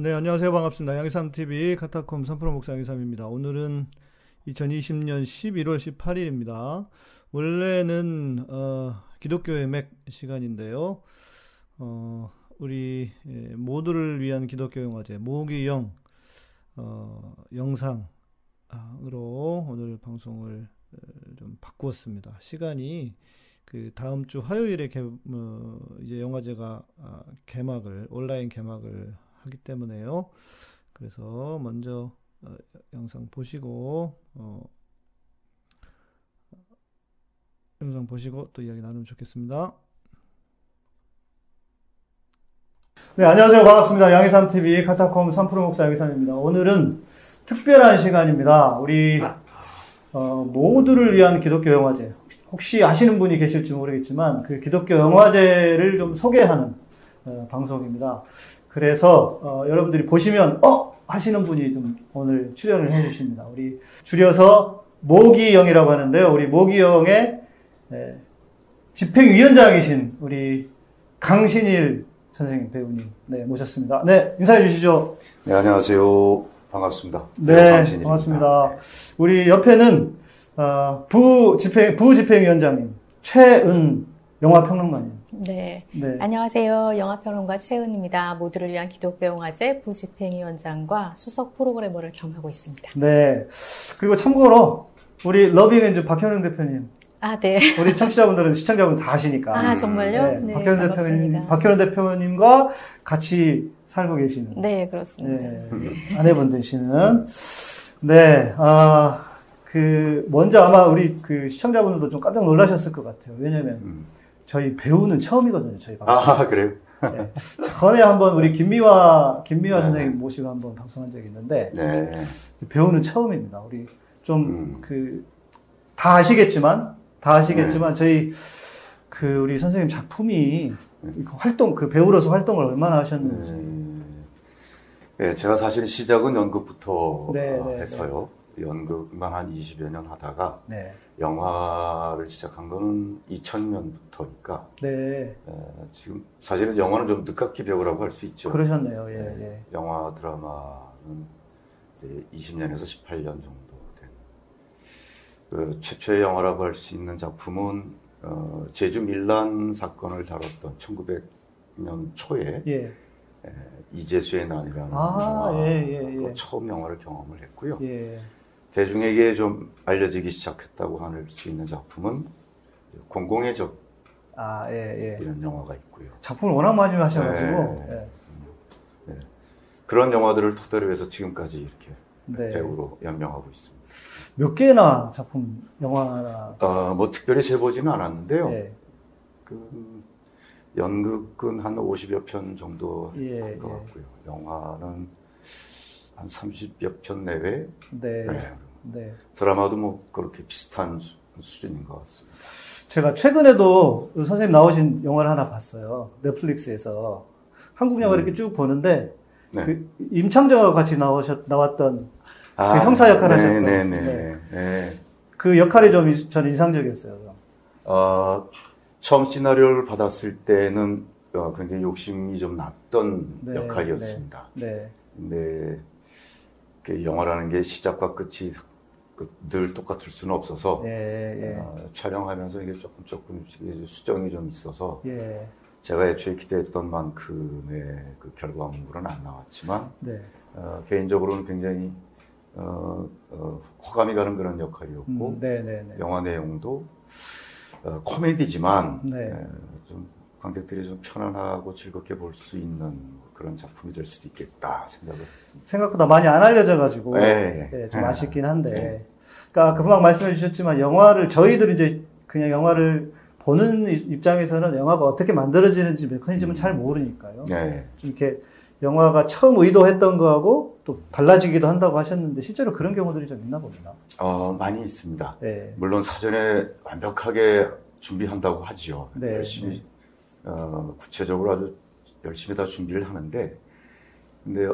네, 안녕하세요. 반갑습니다. 양희삼TV 카타콤 3프로 목사 양희삼입니다. 오늘은 2020년 11월 18일입니다. 원래는, 어, 기독교의 맥 시간인데요. 어, 우리 예, 모두를 위한 기독교 영화제, 모기영, 어, 영상으로 오늘 방송을 어, 좀 바꾸었습니다. 시간이 그 다음 주 화요일에 개, 어, 이제 영화제가 아, 개막을, 온라인 개막을 하기 때문에요. 그래서 먼저 어, 영상 보시고 어, 영상 보시고 또 이야기 나누면 좋겠습니다. 네, 안녕하세요. 반갑습니다. 양희삼 TV 카타콤 3프로 목사 양희삼입니다. 오늘은 특별한 시간입니다. 우리 어, 모두를 위한 기독교 영화제. 혹시 아시는 분이 계실지 모르겠지만 그 기독교 영화제를 좀 소개하는 어, 방송입니다. 그래서 어, 여러분들이 보시면 어 하시는 분이 좀 오늘 출연을 해주십니다. 우리 줄여서 모기영이라고 하는데요. 우리 모기영의 예, 집행위원장이신 우리 강신일 선생님 배우님 네 모셨습니다. 네 인사해 주시죠. 네 안녕하세요 반갑습니다. 네 강신일입니다. 반갑습니다. 우리 옆에는 어, 부 집행 부 집행위원장님 최은 영화 평론가님. 네. 네. 안녕하세요. 영화평론가 최은입니다. 모두를 위한 기독교 영화제 부집행위원장과 수석 프로그래머를 겸하고 있습니다. 네. 그리고 참고로 우리 러빙엔즈 박현웅 대표님. 아, 네. 우리 청취자분들은 시청자분 다 아시니까. 아, 정말요? 네. 네 박현웅 대표님, 박현웅 대표님과 같이 살고 계시는. 네, 그렇습니다. 네. 아내분 되시는. 네. 아, 그, 먼저 아마 우리 그 시청자분들도 좀 깜짝 놀라셨을 것 같아요. 왜냐면, 음. 저희 배우는 처음이거든요, 저희 방송. 아, 그래요? 네. 전에 한번 우리 김미화, 김미화 네. 선생님 모시고 한번 방송한 적이 있는데, 네. 배우는 처음입니다. 우리 좀, 음. 그, 다 아시겠지만, 다 아시겠지만, 네. 저희, 그, 우리 선생님 작품이, 네. 그 활동, 그 배우로서 활동을 얼마나 하셨는지. 네, 제가 사실 시작은 연극부터 네, 했어요. 연극만 한 20여 년 하다가, 영화를 시작한 거는 2000년부터니까. 네. 에, 지금 사실은 영화는 좀 늦깎이 배우라고 할 수 있죠. 그러셨네요. 예, 네. 예. 영화 드라마는 20년에서 18년 정도 된. 그 최초의 영화라고 할 수 있는 작품은 어, 제주 밀란 사건을 다뤘던 1900년 초에 예. 에, 이재수의 난이라는 아, 영화 예, 예, 예. 처음 영화를 경험을 했고요. 예. 대중에게 좀 알려지기 시작했다고 할 수 있는 작품은 공공의 적 아, 예, 예. 이런 영화가 있고요. 작품을 워낙 많이 하셔가지고 네. 예. 네. 그런 영화들을 토대로 해서 지금까지 이렇게 네. 배우로 연명하고 있습니다. 몇 개나 작품 영화나 어, 뭐 특별히 세보지는 않았는데요. 네. 그 연극은 한 50여 편 정도 예, 할것 예. 같고요. 영화는 한 30여 편 내외. 네. 네. 네. 드라마도 뭐 그렇게 비슷한 수, 준인 것 같습니다. 제가 최근에도 선생님 나오신 영화를 하나 봤어요. 넷플릭스에서. 한국 영화 음. 이렇게 쭉 보는데, 네. 그 임창정하고 같이 나오셨, 나왔던 아, 그 형사 역할 네, 하셨던. 네, 네, 네. 네. 그 역할이 좀 저는 인상적이었어요. 어, 처음 시나리오를 받았을 때는 어, 굉장히 욕심이 좀 났던 네, 역할이었습니다. 네. 근데 그 영화라는 게 시작과 끝이 그늘 똑같을 수는 없어서 예, 예. 어, 촬영하면서 이게 조금 조금 수정이 좀 있어서 예. 제가 애초에 기대했던 만큼의 그 결과물은 안 나왔지만 네. 어, 개인적으로는 굉장히 어, 어, 호감이 가는 그런 역할이었고 음, 네, 네, 네. 영화 내용도 어, 코미디지만 네. 에, 좀 관객들이 좀 편안하고 즐겁게 볼 수 있는 그런 작품이 될 수도 있겠다 생각을 했습니다. 생각보다 많이 안 알려져 가지고 네. 네, 좀 네. 아쉽긴 한데. 네. 그러니까 금방 말씀해 주셨지만 영화를 저희들 이제 그냥 영화를 보는 입장에서는 영화가 어떻게 만들어지는지 메커니즘은 음. 잘 모르니까요. 네. 좀 이렇게 영화가 처음 의도했던 거하고 또 달라지기도 한다고 하셨는데 실제로 그런 경우들이 좀 있나 봅니다. 어, 많이 있습니다. 네. 물론 사전에 완벽하게 준비한다고 하죠. 네. 열심히 어, 구체적으로 아주 열심히 다 준비를 하는데 근데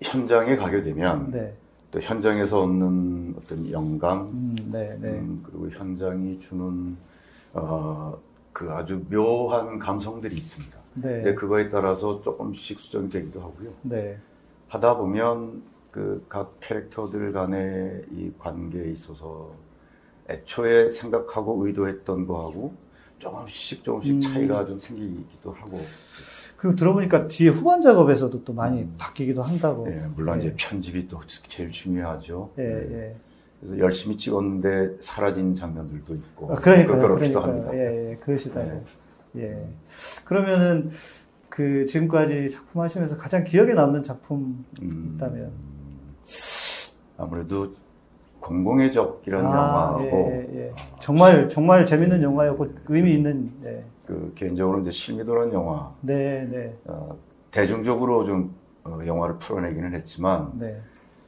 현장에 가게 되면 네. 또 현장에서 얻는 어떤 영감 음, 네, 네. 음, 그리고 현장이 주는 어, 그 아주 묘한 감성들이 있습니다. 네. 근데 그거에 따라서 조금씩 수정되기도 하고요. 네. 하다 보면 그 각 캐릭터들 간의 이 관계에 있어서 애초에 생각하고 의도했던 거하고 조금씩 조금씩 음. 차이가 좀 생기기도 하고. 그리고 들어보니까 뒤에 후반 작업에서도 또 많이 음. 바뀌기도 한다고. 예, 물론 예. 이제 편집이 또 제일 중요하죠. 예, 예. 예. 그래서 열심히 찍었는데 사라진 장면들도 있고. 아, 그러니까요. 그렇기도 그러니까요. 합니다. 예, 예, 그러시다고. 네. 예. 그러면은 그 지금까지 작품 하시면서 가장 기억에 남는 작품 음, 있다면? 아무래도 공공의 적이라는 아, 영화하고 예, 예, 예. 정말 정말 재밌는 영화였고 의미 있는. 예. 그 개인적으로 이제 실미도라는 영화 네, 네, 어, 대중적으로 좀 어, 영화를 풀어내기는 했지만 네.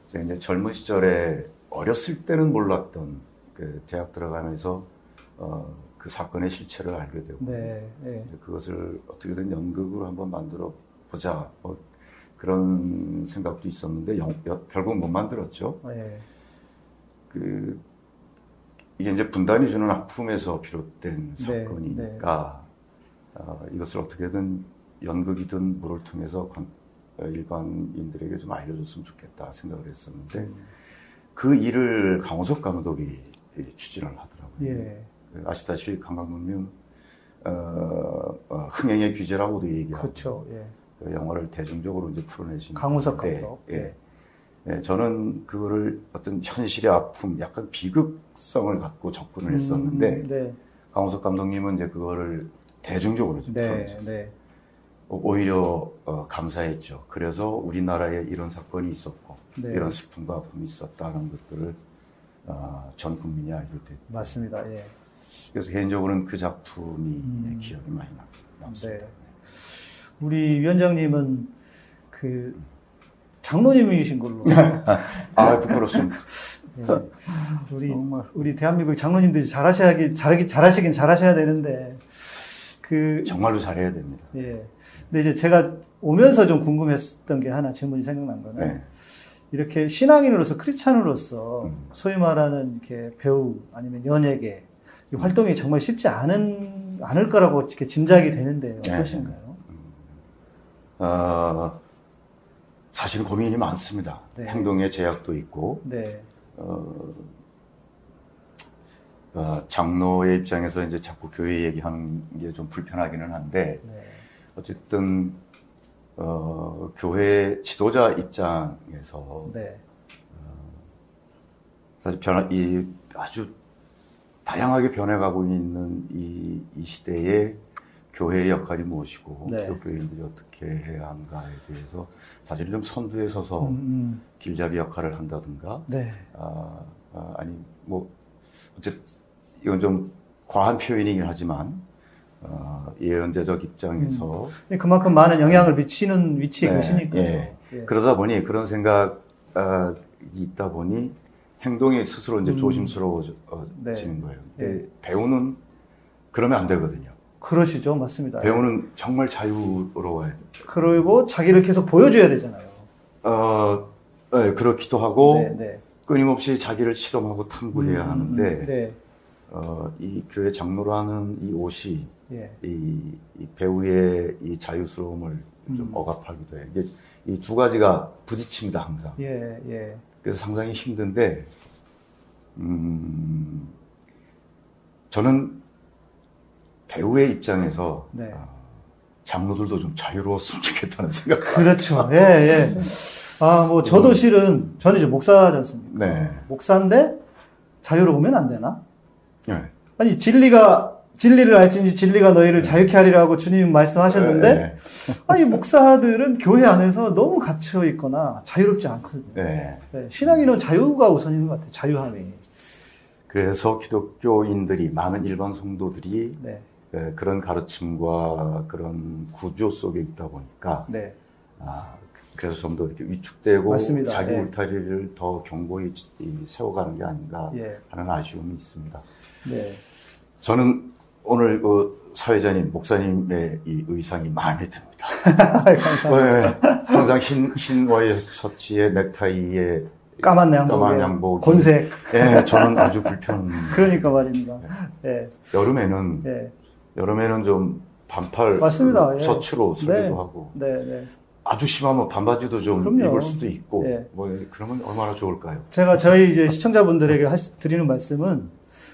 제가 이제 젊은 시절에 어렸을 때는 몰랐던 그 대학 들어가면서 어, 그 사건의 실체를 알게 되고 네, 예. 이제 그것을 어떻게든 연극으로 한번 만들어 보자 뭐 그런 생각도 있었는데 영- 여- 결국 못 만들었죠. 예. 그 이게 이제 분단이 주는 아픔에서 비롯된 네, 사건이니까 어, 이것을 어떻게든 연극이든 뭐를 통해서 관- 어, 일반인들에게 좀 알려줬으면 좋겠다 생각을 했었는데 음. 그 일을 강호석 감독이 추진을 하더라고요. 예. 그 아시다시피 강강문면 어, 어, 흥행의 규제라고도 얘기하고 그렇죠. 예. 그 영화를 대중적으로 이제 풀어내신 분인데, 감독. 예. 예, 저는 그거를 어떤 현실의 아픔, 약간 비극성을 갖고 접근을 했었는데 음, 네, 강우석 감독님은 이제 그거를 대중적으로 좀 네, 풀어내셨어요. 네. 오히려 어, 감사했죠. 그래서 우리나라에 이런 사건이 있었고 네. 이런 슬픔과 아픔이 있었다는 것들을 어, 전 국민이 알게 됐고 맞습니다. 예. 그래서 개인적으로는 그 작품이 음. 기억이 많이 남- 남습니다. 네. 우리 위원장님은 그 장로님이신 걸로. 아 부끄럽습니다. 예. 우리 우리 대한민국 장로님들이 잘하셔야기 잘하기 잘하시긴 잘하셔야 되는데 그 정말로 잘해야 됩니다. 예. 근데 이제 제가 오면서 좀 궁금했던 게 하나 질문이 생각난 거는 네. 이렇게 신앙인으로서 크리스찬으로서 음. 소위 말하는 이렇게 배우 아니면 연예계 이 활동이 정말 쉽지 않은 않을 거라고 이렇게 짐작이 되는데 네. 어떠신가요? 어, 사실은 고민이 많습니다. 네. 행동에 제약도 있고 네. 어, 어, 장로의 입장에서 이제 자꾸 교회 얘기하는 게 좀 불편하기는 한데 네. 어쨌든 어, 교회 지도자 입장에서 네. 사실 변화, 이 아주 다양하게 변해가고 있는 이, 이 시대에 교회의 역할이 무엇이고 네. 기독교인들이 어떻게 해야 하는가에 대해서 사실 좀 선두에 서서 음, 음. 길잡이 역할을 한다든가 네. 아, 아, 니뭐 어쨌든 이건 좀 과한 표현이긴 하지만 어, 예언자적 입장에서 그만큼 많은 영향을 미치는 위치에 네, 계시니까요. 예. 예. 그러다 보니 그런 생각이 있다 보니 행동이 스스로 이제 음. 조심스러워지는 네. 거예요. 근데 배우는 그러면 안 되거든요. 그러시죠, 맞습니다. 배우는 정말 자유로워야 돼요. 그리고 자기를 계속 보여줘야 되잖아요. 어, 네, 그렇기도 하고 네, 네. 끊임없이 자기를 실험하고 탐구해야 음, 하는데 네, 어, 이 교회 장로라는 이 옷이 예, 이, 이 배우의 이 자유스러움을 좀 음. 억압하기도 해요. 이게 이 두 가지가 부딪힙니다 항상. 예, 예. 그래서 상당히 힘든데, 음, 저는 배우의 입장에서 네. 어, 장로들도 좀 자유로웠으면 좋겠다는 생각. 그렇죠. 예, 예. 아, 뭐, 저도 실은, 저는 이제 목사지 않습니까? 네. 목사인데, 자유로우면 안 되나? 네. 아니, 진리가, 진리를 알지니 진리가 너희를 자유케 하리라고 주님 말씀하셨는데, 네. 아니, 목사들은 교회 안에서 너무 갇혀 있거나 자유롭지 않거든요. 네. 네, 신앙인은 자유가 우선인 것 같아요. 자유함이. 그래서 기독교인들이 많은 일반 성도들이 네, 예, 그런 가르침과 그런 구조 속에 있다 보니까 네, 아, 그래서 좀 더 이렇게 위축되고 맞습니다. 자기 예. 울타리를 더 견고히 이- 세워가는 게 아닌가 예, 하는 아쉬움이 있습니다. 네. 저는 오늘 그 사회자님, 목사님의 이 의상이 마음에 듭니다. 감사합니다. 네, 항상 흰, 흰 와이셔츠에 넥타이에 까만 양복. 까만 양복. 곤색. 예, 저는 아주 불편. 그러니까 말입니다. 예, 여름에는 예. 여름에는 좀 반팔 맞습니다. 그 예. 셔츠로 쓰기도 네. 하고 네, 네. 아주 심하면 반바지도 좀 그럼요. 입을 수도 있고 네. 뭐 그러면 얼마나 좋을까요? 제가 저희 이제 시청자분들에게 하시, 드리는 말씀은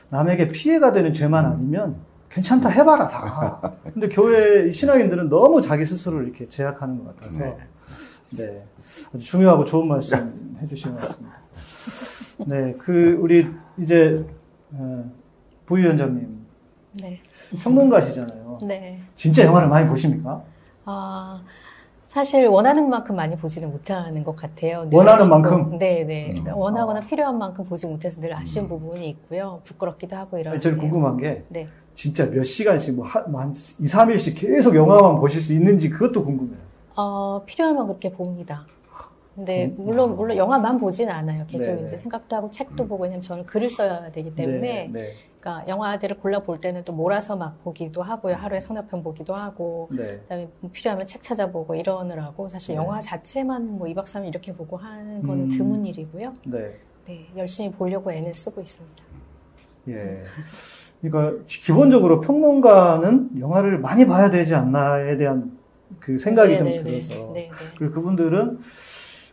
남에게 피해가 되는 죄만 아니면 괜찮다 해봐라 다. 근데 교회 신앙인들은 너무 자기 스스로를 이렇게 제약하는 것 같아서 네, 네 아주 중요하고 좋은 말씀 해주신 것 같습니다. 네, 그 우리 이제 어, 부위원장님 네. 평론가시잖아요. 네. 진짜 영화를 많이 보십니까? 아. 사실 원하는 만큼 많이 보지는 못하는 것 같아요. 원하는 아쉽고, 만큼? 네, 네. 음. 원하거나 필요한 만큼 보지 못해서 늘 아쉬운 음. 부분이 있고요. 부끄럽기도 하고 이러는데. 저는 궁금한 게 네. 진짜 몇 시간씩 뭐 한, 2, 3일씩 계속 영화만 보실 수 있는지 그것도 궁금해요. 어, 필요하면 그렇게 봅니다. 근데 음? 물론 물론 영화만 보진 않아요. 계속 네 이제 생각도 하고 책도 음. 보고 왜냐면 저는 글을 써야 되기 때문에 네, 네. 그러니까 영화들을 골라 볼 때는 또 몰아서 막 보기도 하고요. 하루에 서너 편 보기도 하고 네. 그다음에 뭐 필요하면 책 찾아보고 이러느라고 사실 네. 영화 자체만 뭐 2박 3일 이렇게 보고 하는 거는 음. 드문 일이고요. 네. 네, 열심히 보려고 애는 쓰고 있습니다. 예. 그러니까 기본적으로 평론가는 영화를 많이 봐야 되지 않나에 대한 그 생각이 네네네. 좀 들어서 네네. 네. 그리고 그분들은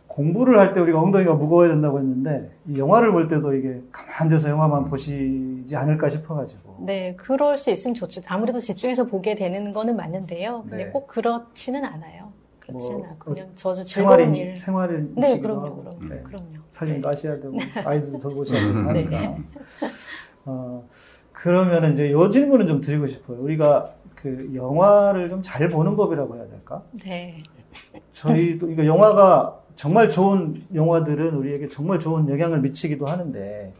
공부를 할 때 우리가 엉덩이가 무거워야 된다고 했는데 이 영화를 볼 때도 이게 가만 둬서 영화만 보시 지 않을까 싶어가지고. 네, 그럴 수 있으면 좋죠. 아무래도 집중해서 보게 되는 거는 맞는데요. 근데 네. 꼭 그렇지는 않아요. 그렇지는 뭐, 않고 그냥 저도 즐거운 일. 생활인 네, 그럼요, 그럼요, 네. 그럼요. 살림도 네. 하셔야 되고 아이들도 돌보셔야 되고 하니까. 네. 어, 그러면 이제 요 질문은 좀 드리고 싶어요. 우리가 그 영화를 좀 잘 보는 법이라고 해야 될까? 네. 저희도 이거 영화가 정말 좋은 영화들은 우리에게 정말 좋은 영향을 미치기도 하는데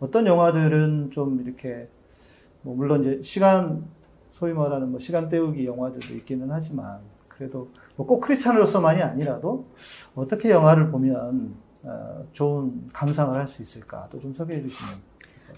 어떤 영화들은 좀 이렇게 뭐 물론 이제 시간 소위 말하는 뭐 시간 때우기 영화들도 있기는 하지만 그래도 뭐 꼭 크리스찬으로서만이 아니라도 어떻게 영화를 보면 어, 좋은 감상을 할 수 있을까 또 좀 소개해 주시면.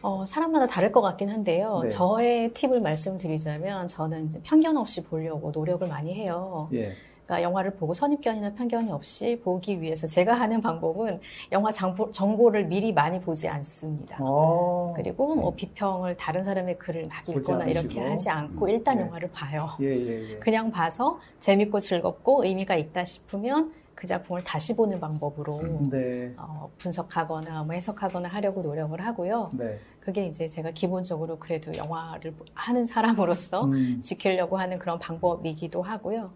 어, 사람마다 다를 것 같긴 한데요. 네. 저의 팁을 말씀드리자면 저는 편견 없이 보려고 노력을 많이 해요. 예. 그러니까 영화를 보고 선입견이나 편견이 없이 보기 위해서 제가 하는 방법은 영화 정보, 정보를 미리 많이 보지 않습니다. 오. 어. 그리고 뭐 비평을 다른 사람의 글을 막 읽거나 이렇게 하지 않고 음. 일단 네. 영화를 봐요. 예, 예, 예. 그냥 봐서 재밌고 즐겁고 의미가 있다 싶으면 그 작품을 다시 보는 방법으로 음, 네. 어, 분석하거나 뭐 해석하거나 하려고 노력을 하고요. 네. 그게 이제 제가 기본적으로 그래도 영화를 하는 사람으로서 음. 지키려고 하는 그런 방법이기도 하고요.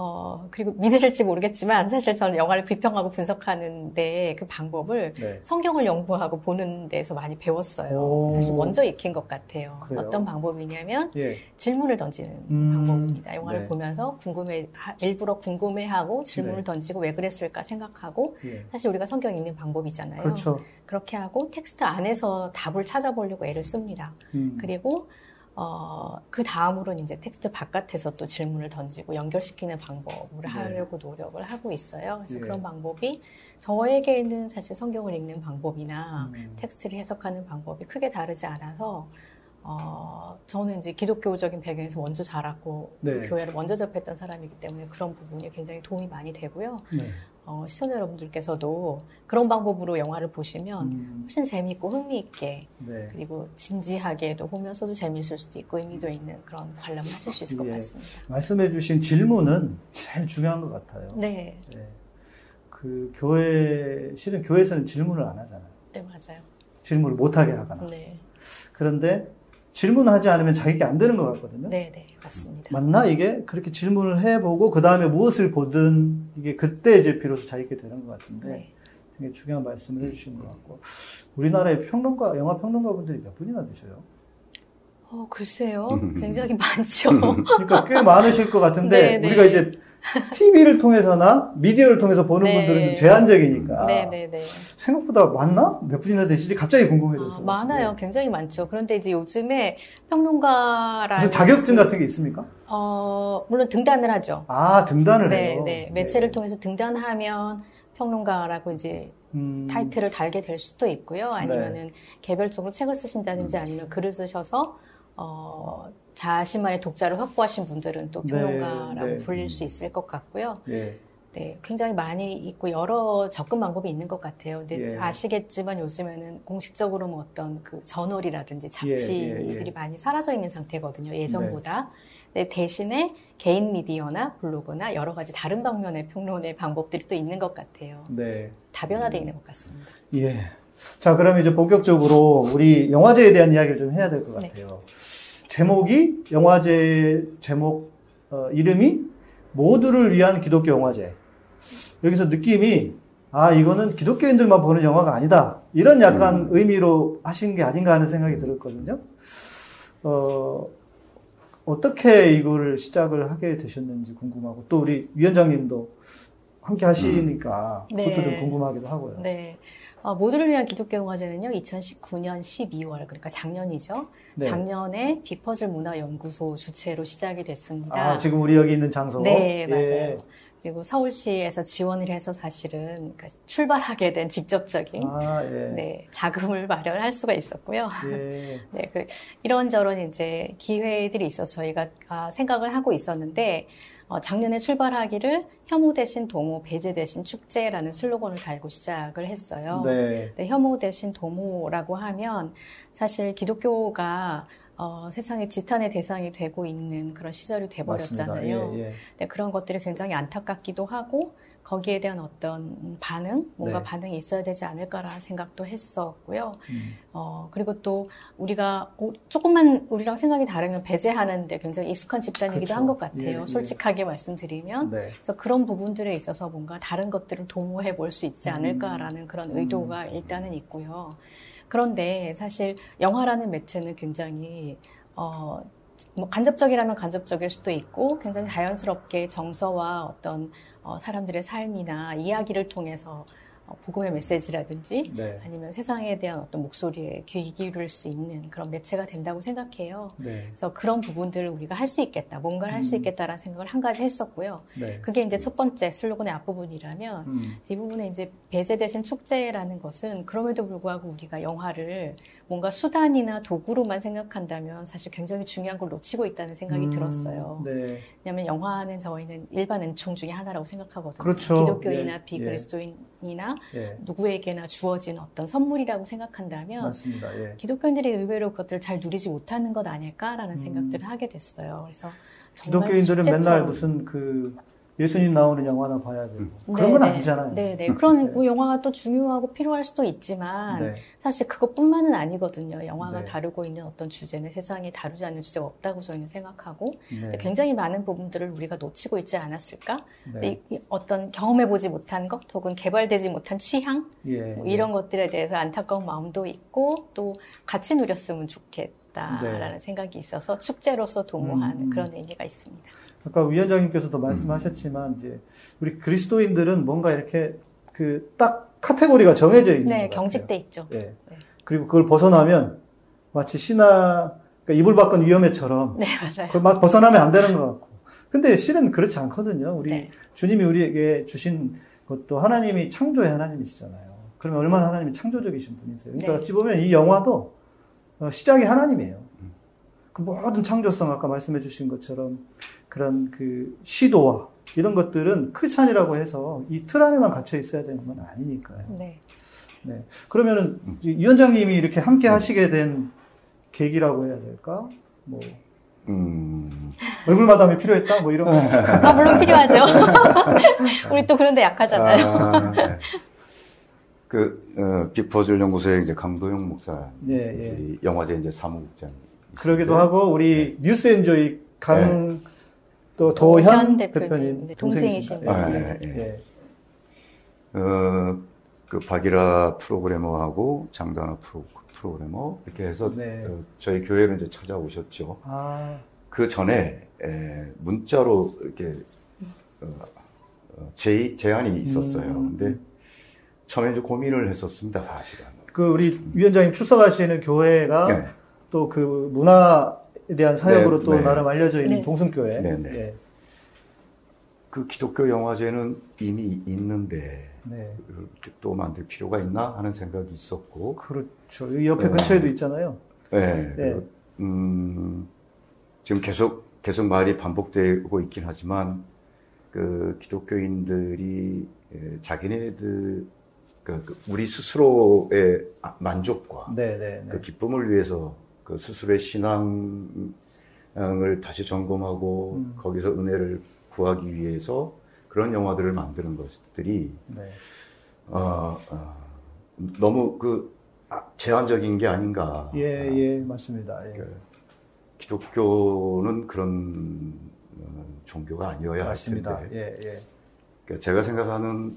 어, 그리고 믿으실지 모르겠지만 사실 저는 영화를 비평하고 분석하는데 그 방법을 네. 성경을 연구하고 보는 데서 많이 배웠어요. 오. 사실 먼저 익힌 것 같아요. 그래요? 어떤 방법이냐면 예. 질문을 던지는 음. 방법입니다. 영화를 네. 보면서 궁금해, 일부러 궁금해하고 질문을 네. 던지고 왜 그랬을까 생각하고 예. 사실 우리가 성경 읽는 방법이잖아요. 그렇죠. 그렇게 하고 텍스트 안에서 답을 찾아보려고 애를 씁니다. 음. 그리고 어, 그 다음으로는 이제 텍스트 바깥에서 또 질문을 던지고 연결시키는 방법을 네. 하려고 노력을 하고 있어요. 그래서 네. 그런 방법이 저에게는 사실 성경을 읽는 방법이나 음. 텍스트를 해석하는 방법이 크게 다르지 않아서 어, 저는 이제 기독교적인 배경에서 먼저 자랐고 네. 교회를 먼저 접했던 사람이기 때문에 그런 부분이 굉장히 도움이 많이 되고요. 네. 어, 시청자 여러분들께서도 그런 방법으로 영화를 보시면 음. 훨씬 재미있고 흥미있게 네. 그리고 진지하게도 보면서도 재미있을 수도 있고 의미도 있는 그런 관람을 하실 수 있을 것 예. 같습니다. 말씀해주신 질문은 제일 중요한 것 같아요. 네. 네. 그 교회 실은 교회에서는 질문을 안 하잖아요. 네 맞아요. 질문을 못하게 하거나. 네. 그런데 질문하지 않으면 자기게 안 되는 것 같거든요. 네, 네, 맞습니다. 맞나 이게 그렇게 질문을 해보고 그 다음에 무엇을 보든 이게 그때 이제 비로소 자기게 되는 것 같은데 네. 되게 중요한 말씀을 해주신 것 같고 우리나라의 평론가 영화 평론가 분들이 몇 분이나 되셔요? 어, 글쎄요. 굉장히 많죠. 그러니까 꽤 많으실 것 같은데, 네, 네. 우리가 이제 TV를 통해서나 미디어를 통해서 보는 네. 분들은 좀 제한적이니까. 네네네. 네, 네. 생각보다 많나? 몇 분이나 되시지? 갑자기 궁금해져서. 아, 많아요. 네. 굉장히 많죠. 그런데 이제 요즘에 평론가라는. 자격증 같은 게 있습니까? 어, 물론 등단을 하죠. 아, 등단을 네, 해요? 네. 매체를 통해서 등단하면 평론가라고 이제 음... 타이틀을 달게 될 수도 있고요. 아니면은 개별적으로 책을 쓰신다든지 음. 아니면 글을 쓰셔서 어, 자신만의 독자를 확보하신 분들은 또 네, 평론가라고 네, 네. 불릴 수 있을 것 같고요. 네. 네, 굉장히 많이 있고 여러 접근 방법이 있는 것 같아요. 근데 예. 아시겠지만 요즘에는 공식적으로 뭐 어떤 그 저널이라든지 잡지들이 예, 예, 예. 많이 사라져 있는 상태거든요. 예전보다. 네. 대신에 개인 미디어나 블로그나 여러 가지 다른 방면의 평론의 방법들이 또 있는 것 같아요. 네. 다변화되어 있는 것 같습니다. 예. 자, 그러면 이제 본격적으로 우리 영화제에 대한 이야기를 좀 해야 될것 네. 같아요. 네. 제목이 영화제 제목 어, 이름이 모두를 위한 기독교 영화제. 여기서 느낌이 아 이거는 기독교인들만 보는 영화가 아니다 이런 약간 음. 의미로 하신 게 아닌가 하는 생각이 들었거든요. 어, 어떻게 이거를 시작을 하게 되셨는지 궁금하고 또 우리 위원장님도 함께 하시니까 음. 그것도 네. 좀 궁금하기도 하고요. 네. 어, 모두를 위한 기독교 영화제는요, 2019년 12월, 그러니까 작년이죠. 네. 작년에 빅퍼즐 문화연구소 주최로 시작이 됐습니다. 아, 지금 우리 여기 있는 장소? 네, 맞아요. 예. 그리고 서울시에서 지원을 해서 사실은 그러니까 출발하게 된 직접적인 아, 예. 네, 자금을 마련할 수가 있었고요. 예. 네, 그 이런저런 이제 기회들이 있어서 저희가 아, 생각을 하고 있었는데 어, 작년에 출발하기를 혐오 대신 도모, 배제 대신 축제라는 슬로건을 달고 시작을 했어요. 네. 네, 혐오 대신 도모라고 하면 사실 기독교가 어, 세상의 지탄의 대상이 되고 있는 그런 시절이 돼버렸잖아요. 예, 예. 네, 그런 것들이 굉장히 안타깝기도 하고 거기에 대한 어떤 반응, 뭔가 네. 반응이 있어야 되지 않을까라는 생각도 했었고요. 음. 어, 그리고 또 우리가 조금만 우리랑 생각이 다르면 배제하는데 굉장히 익숙한 집단이기도 그렇죠. 한것 같아요. 예, 예, 솔직하게 말씀드리면. 네. 그래서 그런 부분들에 있어서 뭔가 다른 것들을 도모해 볼 수 있지 음. 않을까라는 음. 그런 의도가 음. 일단은 있고요. 그런데 사실 영화라는 매체는 굉장히 어, 뭐 간접적이라면 간접적일 수도 있고 굉장히 자연스럽게 정서와 어떤 어, 사람들의 삶이나 이야기를 통해서 어, 복음의 메시지라든지 네. 아니면 세상에 대한 어떤 목소리에 귀 기울일 수 있는 그런 매체가 된다고 생각해요. 네. 그래서 그런 부분들을 우리가 할 수 있겠다, 뭔가를 할수 음. 있겠다라는 생각을 한 가지 했었고요. 네. 그게 이제 첫 번째 슬로건의 앞부분이라면 음. 뒷부분에 이제 배제되신 축제라는 것은 그럼에도 불구하고 우리가 영화를 뭔가 수단이나 도구로만 생각한다면 사실 굉장히 중요한 걸 놓치고 있다는 생각이 음. 들었어요. 네. 왜냐하면 영화는 저희는 일반 은총 중의 하나라고 생각하거든요. 그렇죠. 기독교인이나 예. 비그리스도인이나 예. 누구에게나 주어진 어떤 선물이라고 생각한다면 맞습니다. 예. 기독교인들이 의외로 그것들을 잘 누리지 못하는 것 아닐까라는 음. 생각들을 하게 됐어요. 그래서 기독교인들은 맨날 무슨 그 예수님 나오는 영화나 봐야 되고 음. 그런 건 네, 네. 아니잖아요. 네, 네. 그런 네. 영화가 또 중요하고 필요할 수도 있지만 네. 사실 그것뿐만은 아니거든요. 영화가 네. 다루고 있는 어떤 주제는 세상에 다루지 않는 주제가 없다고 저희는 생각하고 네. 굉장히 많은 부분들을 우리가 놓치고 있지 않았을까? 어떤 경험해 보지 못한 것 혹은 개발되지 못한 취향 예, 뭐 이런 예. 것들에 대해서 안타까운 마음도 있고 또 같이 누렸으면 좋겠다라는 생각이 있어서 축제로서 도모하는 음. 그런 의미가 있습니다. 아까 위원장님께서도 말씀하셨지만 이제 우리 그리스도인들은 뭔가 이렇게 그 딱 카테고리가 정해져 있는 네, 경직돼 있죠. 네. 네. 그리고 그걸 벗어나면 마치 신화 그러니까 이불 밖은 위험해처럼 네, 맞아요. 막 벗어나면 안 되는 것 같고. 근데 실은 그렇지 않거든요. 우리 네. 주님이 우리에게 주신 것도 하나님이 창조의 하나님이시잖아요. 그러면 얼마나 하나님이 창조적이신 분이세요. 그러니까 네. 어찌 보면 이 영화도 어, 시작이 하나님이에요. 그 모든 창조성 아까 말씀해 주신 것처럼 그런 그 시도와 이런 것들은 크리스찬이라고 해서 이 틀 안에만 갇혀 있어야 되는 건 아니니까요. 네. 네. 그러면은 위원장님이 이렇게 함께 네. 하시게 된 계기라고 해야 될까? 뭐 음... 얼굴 마담이 필요했다? 뭐 이런 거. 아, 물론 필요하죠. 우리 또 그런데 약하잖아요. 아, 네. 그, 어, 빅퍼즐 연구소의 이제 강도영 목사. 네, 예. 영화제 이제 사무국장. 그러기도 하고, 우리 네. 뉴스 엔조이 강, 네. 또 도현 대표님, 네, 분. 아, 예, 예. 예. 어, 그 박이라 프로그래머하고 장단아 프로, 프로그래머 이렇게 해서 네. 어, 저희 교회를 이제 찾아오셨죠. 아. 그 전에 에, 문자로 이렇게 어, 어 제, 제안이 있었어요. 음. 근데 처음에 이제 고민을 했었습니다, 사실은. 그 우리 위원장님 출석하시는 교회가 네. 또 그 문화 에 대한 사역으로 네, 또 네. 나름 알려져 있는 네. 동승교회. 네, 네. 예. 그 기독교 영화제는 이미 있는데 네. 또 만들 필요가 있나 하는 생각이 있었고. 그렇죠. 이 옆에 근처에도 있잖아요. 네. 네. 음, 지금 계속 계속 말이 반복되고 있긴 하지만 그 기독교인들이 예, 자기네들 그, 그 우리 스스로의 만족과 그 기쁨을 위해서 그 스스로의 신앙 을 다시 점검하고 음. 거기서 은혜를 구하기 위해서 그런 영화들을 만드는 것들이 네. 어, 어, 너무 그 아, 제한적인 게 아닌가. 예, 예, 맞습니다. 예. 그, 기독교는 그런 어, 종교가 아니어야 맞습니다. 할 텐데. 예, 예. 그러니까 제가 생각하는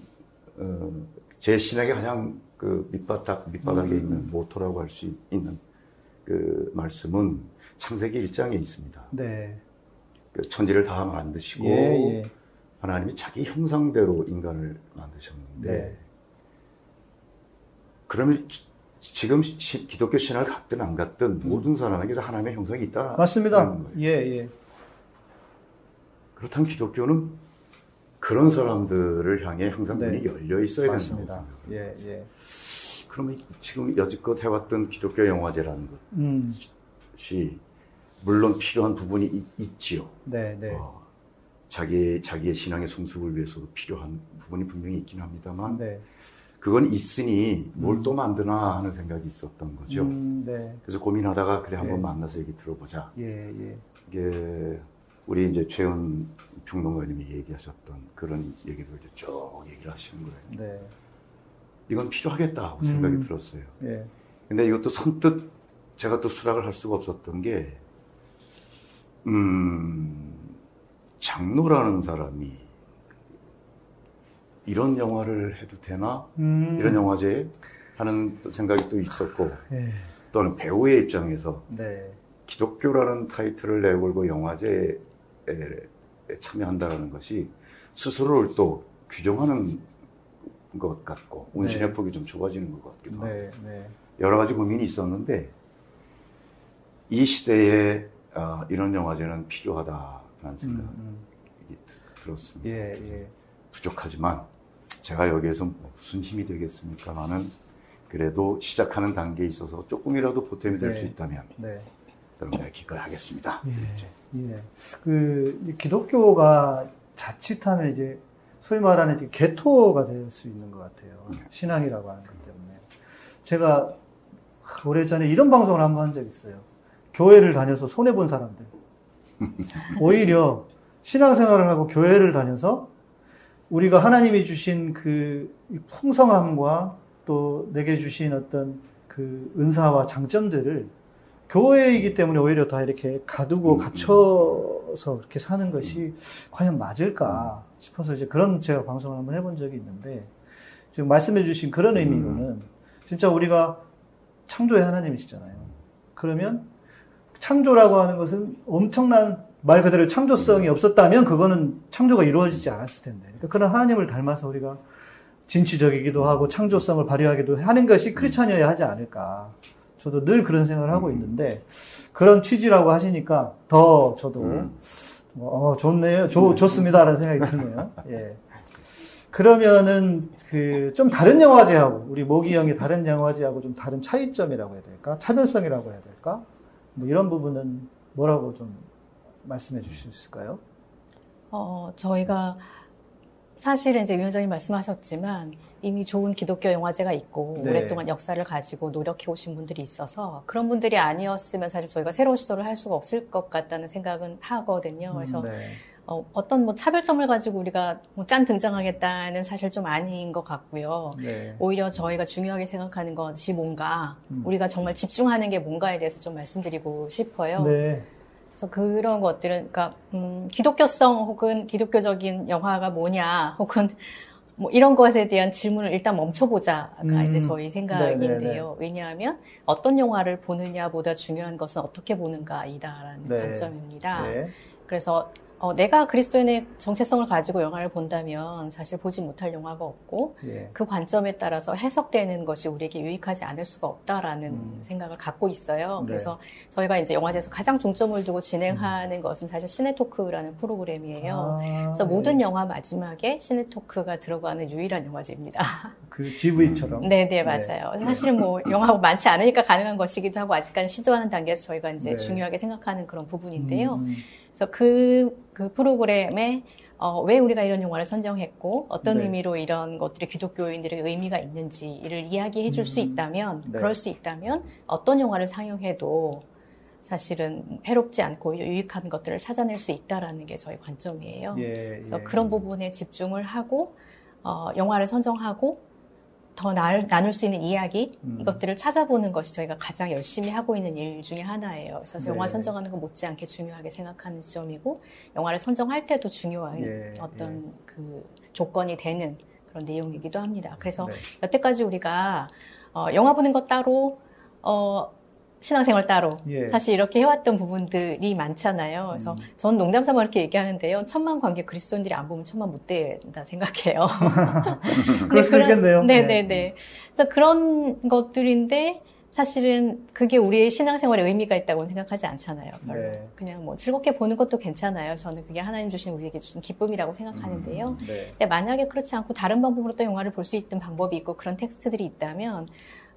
어, 제 신학의 가장 그 밑바닥 밑바닥에 음. 있는 모토라고 할 수 있는 그 말씀은 창세기 1장에 있습니다. 네. 그 천지를 다 만드시고 예, 예. 하나님이 자기 형상대로 인간을 만드셨는데 네. 그러면 지금 시, 기독교 신화를 갖든 안 갖든 모든 사람에게 하나님의 형상이 있다. 맞습니다. 예, 예. 그렇다면 기독교는 그런 사람들을 향해 항상 문이 네. 열려 있어야 맞습니다. 된다고 생각합니다. 예, 예. 그러면 지금 여지껏 해왔던 기독교 영화제라는 음. 것이 음. 물론 필요한 부분이 있, 지요 네, 네. 어, 자기 자기의 신앙의 성숙을 위해서도 필요한 부분이 분명히 있긴 합니다만 네. 그건 있으니 뭘또 음. 만드나 하는 생각이 있었던 거죠. 음, 네. 그래서 고민하다가 그래 한번 예. 만나서 얘기 들어보자. 예, 예. 이게 우리 이제 최은 평론가님이 얘기하셨던 그런 얘기들 쭉 얘기를 하시는 거예요. 네. 이건 필요하겠다 하고 생각이 음. 들었어요. 예. 근데 이것도 선뜻 제가 또 수락을 할 수가 없었던 게, 음, 장로라는 사람이 이런 영화를 해도 되나? 음. 이런 영화제 하는 생각이 또 있었고 네. 또는 배우의 입장에서 네. 기독교라는 타이틀을 내걸고 영화제에 참여한다는 것이 스스로를 또 규정하는 것 같고 운신의 네. 폭이 좀 좁아지는 것 같기도 하고 네, 네. 여러 가지 고민이 있었는데 이 시대에 어, 이런 영화제는 필요하다는 생각이 음, 음. 들었습니다. 예, 예. 부족하지만 제가 여기에서 무슨 힘이 되겠습니까만은 그래도 시작하는 단계에 있어서 조금이라도 보탬이 될수 네. 있다면 네. 그럼 내가 기꺼하겠습니다. 예, 예. 그 기독교가 자칫하면 이제 소위 말하는 개토가 될 수 있는 것 같아요. 네. 신앙이라고 하는 것 때문에. 제가 오래전에 이런 방송을 한 번 한 적 있어요. 교회를 다녀서 손해본 사람들. 오히려 신앙생활을 하고 교회를 다녀서 우리가 하나님이 주신 그 풍성함과 또 내게 주신 어떤 그 은사와 장점들을 교회이기 때문에 오히려 다 이렇게 가두고 음, 음. 갇혀 서 이렇게 사는 것이 과연 맞을까 싶어서 이제 그런 제가 방송을 한번 해본 적이 있는데 지금 말씀해 주신 그런 의미로는 진짜 우리가 창조의 하나님이시잖아요. 그러면 창조라고 하는 것은 엄청난 말 그대로 창조성이 없었다면 그거는 창조가 이루어지지 않았을 텐데. 그러니까 그런 하나님을 닮아서 우리가 진취적이기도 하고 창조성을 발휘하기도 하는 것이 크리스찬이어야 하지 않을까. 저도 늘 그런 생각을 하고 있는데 그런 취지라고 하시니까 더 저도 음. 어, 좋네요. 좋, 좋습니다라는 생각이 드네요. 예. 그러면은 그 좀 다른 영화제하고 우리 모기 형이 다른 영화제하고 좀 다른 차이점이라고 해야 될까? 차별성이라고 해야 될까? 뭐 이런 부분은 뭐라고 좀 말씀해 주실 수 있을까요? 어, 저희가 사실은 이제 위원장님 말씀하셨지만 이미 좋은 기독교 영화제가 있고 네. 오랫동안 역사를 가지고 노력해 오신 분들이 있어서 그런 분들이 아니었으면 사실 저희가 새로운 시도를 할 수가 없을 것 같다는 생각은 하거든요. 그래서 음, 네. 어, 어떤 뭐 차별점을 가지고 우리가 뭐 짠 등장하겠다는 사실 좀 아닌 것 같고요. 네. 오히려 저희가 중요하게 생각하는 것이 뭔가 음. 우리가 정말 집중하는 게 뭔가에 대해서 좀 말씀드리고 싶어요. 네. 그래서 그런 것들은 그러니까 음, 기독교성 혹은 기독교적인 영화가 뭐냐 혹은 뭐 이런 것에 대한 질문을 일단 멈춰보자가 음, 이제 저희 생각인데요. 네네네. 왜냐하면 어떤 영화를 보느냐보다 중요한 것은 어떻게 보는가이다라는 네. 관점입니다. 네. 그래서 어, 내가 그리스도인의 정체성을 가지고 영화를 본다면 사실 보지 못할 영화가 없고 예. 그 관점에 따라서 해석되는 것이 우리에게 유익하지 않을 수가 없다라는 음. 생각을 갖고 있어요. 네. 그래서 저희가 이제 영화제에서 가장 중점을 두고 진행하는 음. 것은 사실 시네토크라는 프로그램이에요. 아, 그래서 모든 네. 영화 마지막에 시네토크가 들어가는 유일한 영화제입니다. 그 GV처럼? 네네, 네, 맞아요. 네. 사실은 뭐 영화가 많지 않으니까 가능한 것이기도 하고 아직까지 시도하는 단계에서 저희가 이제 네. 중요하게 생각하는 그런 부분인데요. 음. 그래서 그, 그 프로그램에 어, 왜 우리가 이런 영화를 선정했고 어떤 네. 의미로 이런 것들이 기독교인들에게 의미가 있는지를 이야기해 줄수 음, 있다면 네. 그럴 수 있다면 어떤 영화를 상영해도 사실은 해롭지 않고 유익한 것들을 찾아낼 수 있다라는 게 저희 관점이에요. 예, 그래서 예. 그런 부분에 집중을 하고 어, 영화를 선정하고 더 나눌, 나눌 수 있는 이야기 음. 이것들을 찾아보는 것이 저희가 가장 열심히 하고 있는 일 중에 하나예요. 그래서 네. 영화 선정하는 것 못지않게 중요하게 생각하는 지점이고 영화를 선정할 때도 중요한 예, 어떤 예. 그 조건이 되는 그런 내용이기도 합니다. 그래서 네. 여태까지 우리가 어, 영화 보는 것 따로 어, 신앙생활 따로 예. 사실 이렇게 해왔던 부분들이 많잖아요. 그래서 음. 전 농담삼아 이렇게 얘기하는데요. 천만 관계 그리스도인들이 안 보면 천만 못 된다 생각해요. 그럴 수 있겠네요. 네네네. 네. 그래서 그런 것들인데 사실은 그게 우리의 신앙생활에 의미가 있다고 생각하지 않잖아요. 네. 그냥 뭐 즐겁게 보는 것도 괜찮아요. 저는 그게 하나님 주신 우리에게 주신 기쁨이라고 생각하는데요. 음, 네. 근데 만약에 그렇지 않고 다른 방법으로 또 영화를 볼 수 있는 방법이 있고 그런 텍스트들이 있다면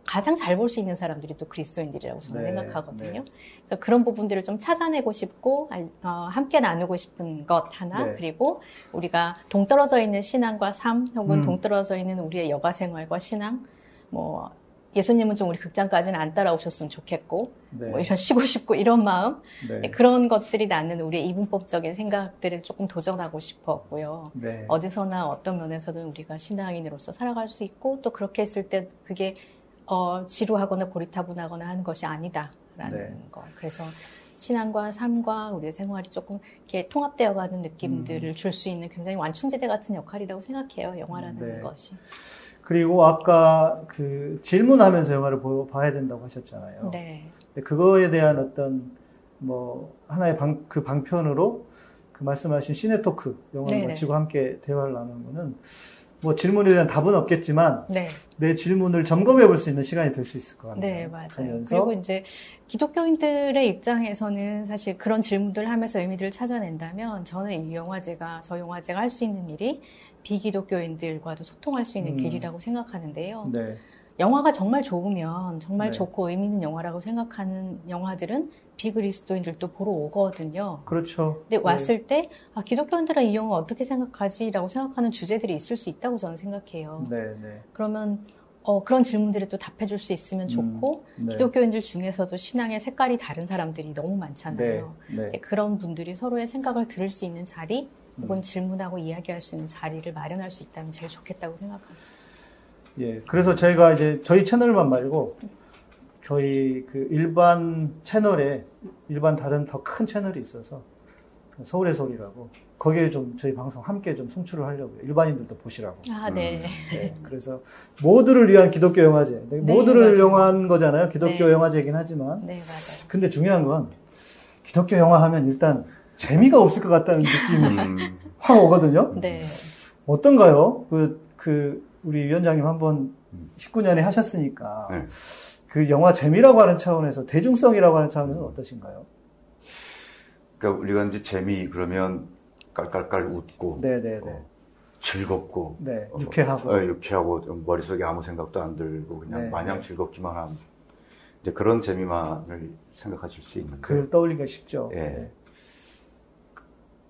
가장 잘 볼 수 있는 사람들이 또 그리스도인들이라고 저는 네, 생각하거든요. 네. 그래서 그런 부분들을 좀 찾아내고 싶고 어, 함께 나누고 싶은 것 하나 네. 그리고 우리가 동떨어져 있는 신앙과 삶 혹은 음. 동떨어져 있는 우리의 여가 생활과 신앙 뭐 예수님은 좀 우리 극장까지는 안 따라오셨으면 좋겠고 네. 뭐 이런 쉬고 싶고 이런 마음 네. 그런 것들이 나는 우리의 이분법적인 생각들을 조금 도전하고 싶었고요. 네. 어디서나 어떤 면에서든 우리가 신앙인으로서 살아갈 수 있고 또 그렇게 했을 때 그게 어, 지루하거나 고리타분하거나 하는 것이 아니다라는 네. 거. 그래서 신앙과 삶과 우리의 생활이 조금 이렇게 통합되어가는 느낌들을 음. 줄수 있는 굉장히 완충지대 같은 역할이라고 생각해요. 영화라는 네. 것이. 그리고 아까 그 질문하면서 영화를 보, 봐야 된다고 하셨잖아요. 네. 그거에 대한 어떤 뭐 하나의 방, 그 방편으로 그 말씀하신 시네토크 영화를 마치고 함께 대화를 나누는 거는 뭐 질문에 대한 답은 없겠지만 네. 내 질문을 점검해 볼 수 있는 시간이 될 수 있을 것 같아요. 네, 맞아요. 하면서. 그리고 이제 기독교인들의 입장에서는 사실 그런 질문들을 하면서 의미들을 찾아낸다면 저는 이 영화제가 저 영화제가 할 수 있는 일이 비기독교인들과도 소통할 수 있는 음. 길이라고 생각하는데요. 네. 영화가 정말 좋으면 정말 네. 좋고 의미 있는 영화라고 생각하는 영화들은 비그리스도인들도 보러 오거든요. 그렇죠. 근데 네. 왔을 때 아, 기독교인들은 이 영화 어떻게 생각하지라고 생각하는 주제들이 있을 수 있다고 저는 생각해요. 네, 네. 그러면 어, 그런 질문들에 또 답해줄 수 있으면 좋고 음, 네. 기독교인들 중에서도 신앙의 색깔이 다른 사람들이 너무 많잖아요. 네, 네. 그런 분들이 서로의 생각을 들을 수 있는 자리 혹은 음. 질문하고 이야기할 수 있는 자리를 마련할 수 있다면 제일 좋겠다고 생각합니다. 예, 그래서 저희가 이제 저희 채널만 말고 저희 그 일반 채널에 일반 다른 더 큰 채널이 있어서 서울의 소리라고 거기에 좀 저희 방송 함께 좀 송출을 하려고요. 일반인들도 보시라고. 아, 네. 음, 네. 그래서 모두를 위한 기독교 영화제. 네, 모두를 맞아요. 영화한 거잖아요. 기독교 네. 영화제이긴 하지만. 네, 맞아요. 근데 중요한 건 기독교 영화 하면 일단 재미가 없을 것 같다는 느낌이 음. 확 오거든요. 네. 어떤가요? 그, 그, 우리 위원장님 한번 19년에 하셨으니까 네. 그 영화 재미라고 하는 차원에서 대중성이라고 하는 차원에서 어떠신가요? 그러니까 우리가 이제 재미 그러면 깔깔깔 웃고 네네네. 어, 즐겁고 네, 어, 유쾌하고 어, 유쾌하고 머릿속에 아무 생각도 안 들고 그냥 네, 마냥 네. 즐겁기만 한 이제 그런 재미만을 생각하실 수 있는데 그걸 떠올리기가 쉽죠. 예. 네.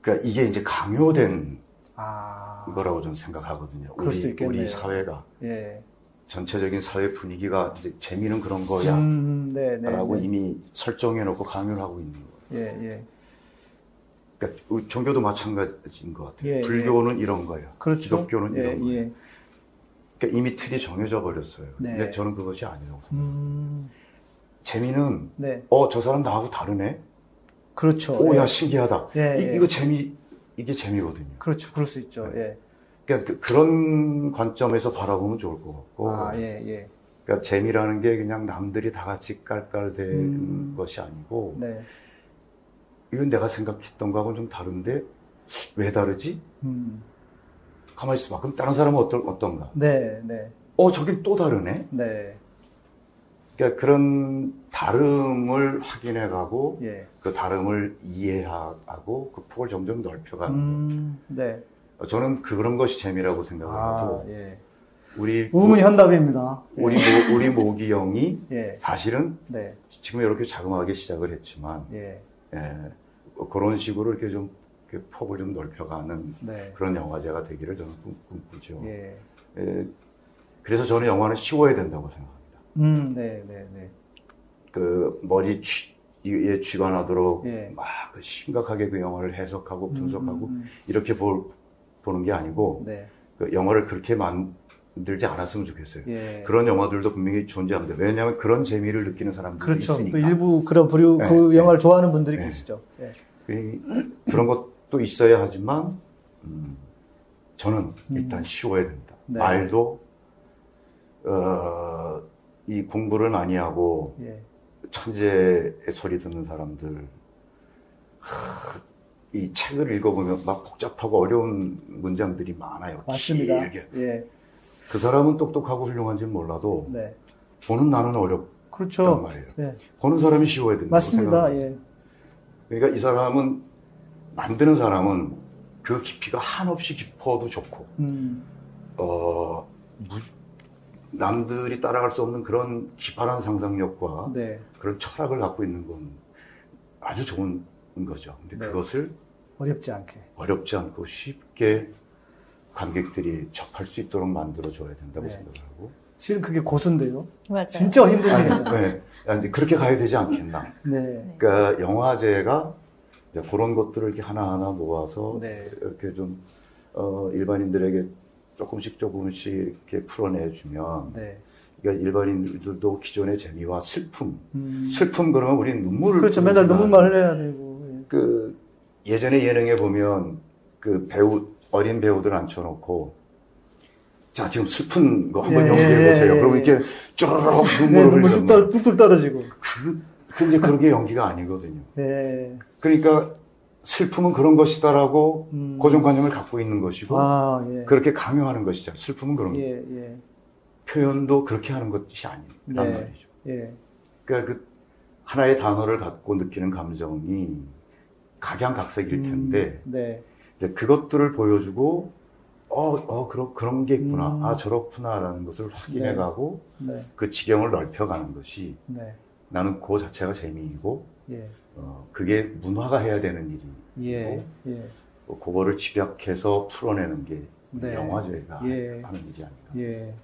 그러니까 이게 이제 강요된 아... 거라고 저는 생각하거든요. 우리, 우리 사회가. 예. 전체적인 사회 분위기가 재미는 그런 거야. 음, 네, 네, 라고 네. 이미 설정해놓고 강요를 하고 있는 거예요. 예, 예. 그러니까 종교도 마찬가지인 것 같아요. 예, 예. 불교는 이런 거예요. 그렇죠. 기독교는 이런 예, 거예요. 예. 그러니까 이미 틀이 정해져 버렸어요. 네. 근데 저는 그것이 아니라고 생각해요. 음... 재미는, 네. 어, 저 사람 나하고 다르네? 그렇죠. 오, 야, 신기하다. 이, 거 재미, 이게 재미거든요. 그렇죠. 그럴 수 있죠. 네. 예. 그러니까 그, 런 관점에서 바라보면 좋을 것 같고. 아, 예, 예. 그러니까 재미라는 게 그냥 남들이 다 같이 깔깔대는 음. 것이 아니고. 네. 이건 내가 생각했던 거하고는 좀 다른데 왜 다르지? 음. 가만히 있어봐. 그럼 다른 사람은 어떨, 어떤가? 네, 네. 어, 저긴 또 다르네? 네. 그러니까 그런 다름을 확인해 가고 예. 그 다름을 이해하고 그 폭을 점점 넓혀가는 음, 네. 저는 그런 것이 재미라고 생각을 아, 하고 예. 우리 우문 현답입니다. 우리 모, 우리 모기 형이 예. 사실은 네. 지금 이렇게 자그마하게 시작을 했지만 예. 예, 그런 식으로 이렇게 좀 이렇게 폭을 좀 넓혀가는 네. 그런 영화제가 되기를 저는 꿈, 꾸죠 예. 예. 그래서 저는 영화는 쉬워야 된다고 생각합니다. 음, 네, 네, 네. 그 머리 쥐, 이에 쥐관하도록 예. 막그 심각하게 그 영화를 해석하고 분석하고 음, 음, 음. 이렇게 볼, 보는 게 아니고 네. 그 영화를 그렇게 만들지 않았으면 좋겠어요. 예. 그런 영화들도 분명히 존재합니다. 왜냐하면 그런 재미를 느끼는 사람들이 그렇죠. 있으니까. 일부 그런 부류 네. 그 영화를 좋아하는 분들이 네. 계시죠. 예. 그런 것도 있어야 하지만 음, 저는 일단 음. 쉬워야 된다. 네. 말도 어, 이 공부를 많이 하고 예. 천재의 소리 듣는 사람들 하, 이 책을 읽어보면 막 복잡하고 어려운 문장들이 많아요. 맞습니다. 길게. 예. 그 사람은 똑똑하고 훌륭한지는 몰라도 네. 보는 나는 어렵단 그렇죠. 말이에요. 예. 보는 사람이 쉬워야 된다고 맞습니다. 예. 그러니까 이 사람은 만드는 사람은 그 깊이가 한없이 깊어도 좋고 음. 어, 무, 남들이 따라갈 수 없는 그런 기발한 상상력과 네. 그런 철학을 갖고 있는 건 아주 좋은 거죠. 근데 네. 그것을 어렵지 않게 어렵지 않고 쉽게 관객들이 접할 수 있도록 만들어 줘야 된다고 네. 생각을 하고 실은 그게 고수인데요. 맞아요. 진짜 힘든 일이죠. 네. 아니, 그렇게 가야 되지 않겠나. 네. 그러니까 영화제가 그런 것들을 이렇게 하나하나 모아서 네. 이렇게 좀 어, 일반인들에게 조금씩 조금씩 이렇게 풀어내주면 네. 그러니까 일반인들도 기존의 재미와 슬픔, 음. 슬픔 그러면 우리는 눈물을 그렇죠. 맨날 눈물만 흘려야 되고 예. 그 예전에 예능에 보면 그 배우 어린 배우들 앉혀놓고 자 지금 슬픈 거 한번 예, 연기해 보세요. 예, 예, 그러면 이렇게 쪼르륵 눈물을 네, 눈물 뚝뚝 떨어지고 그 근데 그런 게 연기가 아니거든요. 예. 그러니까 슬픔은 그런 것이다라고 음. 고정관념을 갖고 있는 것이고 아, 예. 그렇게 강요하는 것이죠. 슬픔은 그런 예, 예. 표현도 그렇게 하는 것이 아니란 네. 말이죠. 예. 그러니까 그 하나의 단어를 갖고 느끼는 감정이 각양각색일 음, 텐데 음, 네. 이제 그것들을 보여주고 어, 어, 그런, 그런 게 있구나. 음. 아, 저렇구나라는 것을 확인해가고 네. 네. 그 지경을 넓혀가는 것이 네. 나는 그 자체가 재미이고 예. 어, 그게 문화가 해야 되는 일이고 예. 예. 뭐 그거를 집약해서 풀어내는 게 네. 영화제가 예. 하는 일이 아닌가. 예.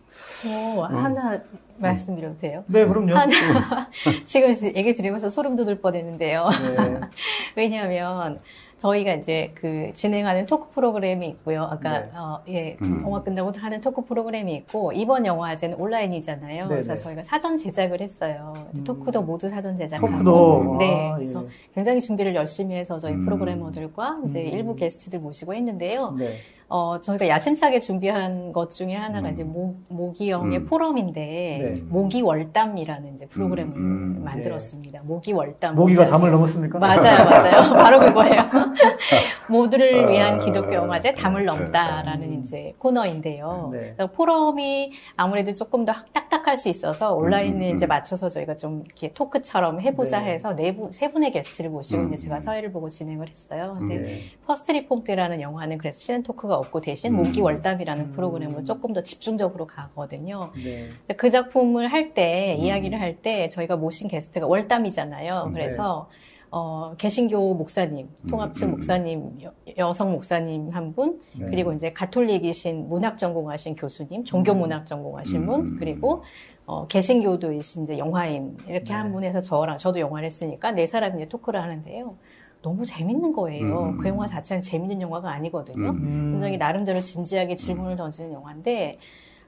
저 하나 음. 말씀드려도 돼요? 네, 그럼요. 하나, 지금 얘기 들으면서 소름 돋을 뻔했는데요. 네. 왜냐하면 저희가 이제 그 진행하는 토크 프로그램이 있고요. 아까 네. 어, 예, 음. 영화 끝나고 하는 토크 프로그램이 있고 이번 영화제는 온라인이잖아요. 네네. 그래서 네. 저희가 사전 제작을 했어요. 음. 토크도 모두 사전 제작하고. 토크도. 네, 아, 그래서 예. 굉장히 준비를 열심히 해서 저희 음. 프로그래머들과 이제 음. 일부 게스트들 모시고 했는데요. 네. 어, 저희가 야심차게 준비한 것 중에 하나가 음. 이제 모, 모기영의 음. 포럼인데, 네. 모기월담이라는 이제 프로그램을 음. 음. 만들었습니다. 네. 모기월담. 모기가 담을 넘었습니까? 맞아요, 맞아요. 바로 그거예요. 모두를 아, 위한 기독교 영화제 담을 네. 넘다라는 네. 이제 코너인데요. 네. 포럼이 아무래도 조금 더 딱딱할 수 있어서 온라인에 음, 이제 맞춰서 저희가 좀 이렇게 토크처럼 해보자 네. 해서 네 분, 세 분의 게스트를 모시고 이제 제가 사회를 보고 진행을 했어요. 근데 퍼스트 리폼드라는 영화는 그래서 시네토크가 없고 대신 음. 모기월담이라는 음. 프로그램으로 조금 더 집중적으로 가거든요. 네. 그 작품을 할 때, 음. 이야기를 할 때 저희가 모신 게스트가 월담이잖아요. 음, 그래서 네. 어, 개신교 목사님, 통합측 음, 목사님, 여, 성 목사님 한 분, 네. 그리고 이제 가톨릭이신 문학 전공하신 교수님, 종교 문학 전공하신 분, 그리고 어, 개신교도이신 이제 영화인 이렇게 네. 한 분에서 저랑 저도 영화를 했으니까 네 사람이 토크를 하는데요. 너무 재밌는 거예요. 음. 그 영화 자체는 재밌는 영화가 아니거든요. 음. 굉장히 나름대로 진지하게 질문을 던지는 영화인데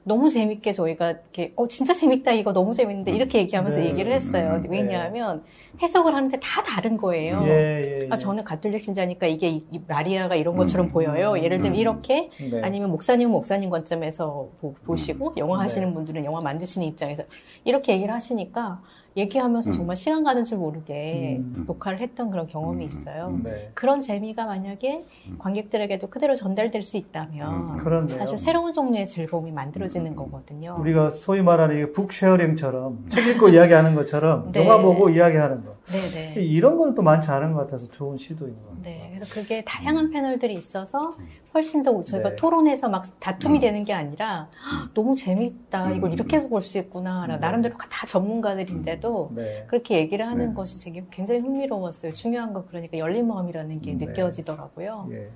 너무 재밌게 저희가 이렇게 어 진짜 재밌다 이거 너무 재밌는데 음. 이렇게 얘기하면서 네. 얘기를 했어요. 네. 왜냐하면 해석을 하는데 다 다른 거예요. 예, 예, 예. 아 저는 가톨릭 신자니까 이게 이, 이 마리아가 이런 것처럼 음. 보여요. 예를 들면 음. 이렇게 네. 아니면 목사님은 목사님 관점에서 보, 시고 음. 영화 하시는 네. 분들은 영화 만드시는 입장에서 이렇게 얘기를 하시니까 얘기하면서 음. 정말 시간 가는 줄 모르게 음. 녹화를 했던 그런 경험이 음. 있어요. 음. 네. 그런 재미가 만약에 음. 관객들에게도 그대로 전달될 수 있다면 음. 사실 새로운 종류의 즐거움이 만들어지는 거거든요. 우리가 소위 말하는 북쉐어링처럼 책 읽고 이야기하는 것처럼 네. 영화 보고 이야기하는 거. 네네. 네. 이런 거는 또 많지 않은 것 같아서 좋은 시도인 것 같아요. 네, 그래서 그게 다양한 패널들이 있어서 훨씬 더 저희가 네. 토론해서 막 다툼이 음. 되는 게 아니라 너무 재밌다. 이걸 음. 이렇게 해서 볼 수 있구나. 네. 나름대로 다 전문가들인데도 음. 네. 그렇게 얘기를 하는 네. 것이 되게 굉장히 흥미로웠어요. 중요한 거 그러니까 열린 마음이라는 게 네. 느껴지더라고요. 예.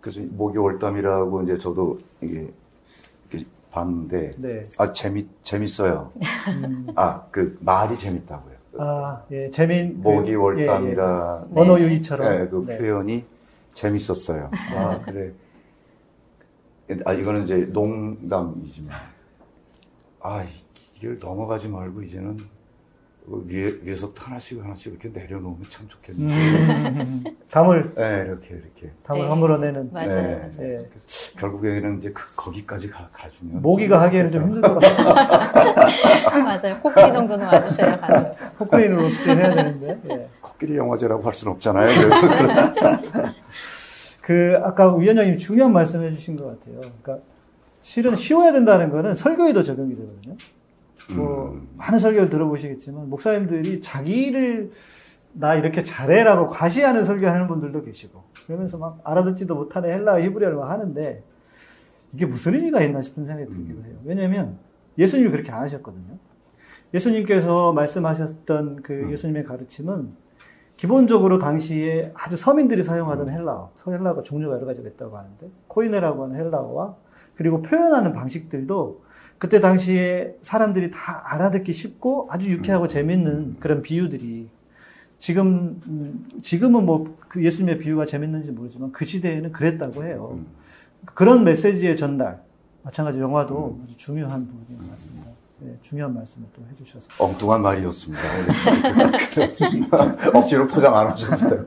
그래서 목요월담이라고 이제 저도 이게 봤는데 네. 아 재밌 재밌어요. 음. 아그 말이 재밌다고요. 아, 예, 재민. 모기 월담이라. 예, 예. 언어 유희처럼. 네, 그 네. 표현이 재밌었어요. 아, 그래. 아, 이거는 이제 농담이지만. 아, 이걸 넘어가지 말고 이제는 위에, 위에서부터 하나씩 하나씩 이렇게 내려놓으면 참 좋겠는데. 음, 담을. 네, 이렇게, 이렇게. 담을 네. 허물어내는. 맞아요. 네. 맞아요. 네. 결국에는 이제 그, 거기까지 가, 가주면. 모기가 하기에는 좀 힘들 것 같아요. 맞아요. 코끼리 정도는 와주셔야 가능해요. 코끼리는 어떻게 해야 되는데. 예. 코끼리 영화제라고 할 수는 없잖아요. 그, 아까 위원장님 중요한 말씀 해 주신 것 같아요. 그러니까 실은 쉬워야 된다는 거는 설교에도 적용이 되거든요. 뭐 음. 많은 설교를 들어보시겠지만 목사님들이 자기를 나 이렇게 잘해라고 과시하는 설교하는 분들도 계시고 그러면서 막 알아듣지도 못하는 헬라 히브리어를 막 하는데 이게 무슨 의미가 있나 싶은 생각이 들기도 음. 해요. 왜냐하면 예수님이 그렇게 안 하셨거든요. 예수님께서 말씀하셨던 그 음. 예수님의 가르침은 기본적으로 당시에 아주 서민들이 사용하던 헬라어, 헬라어가 종류가 여러 가지가 있다고 하는데 코이네라고 하는 헬라어와 그리고 표현하는 방식들도 그때 당시에 사람들이 다 알아듣기 쉽고 아주 유쾌하고 재밌는 그런 비유들이 지금 음, 지금은 뭐 그 예수님의 비유가 재밌는지 모르지만 그 시대에는 그랬다고 해요. 음. 그런 메시지의 전달 마찬가지 영화도 음. 아주 중요한 부분인 것 같습니다. 네, 중요한 말씀을 또 해주셔서 엉뚱한 말이었습니다. 억지로 포장 안 하셨어요.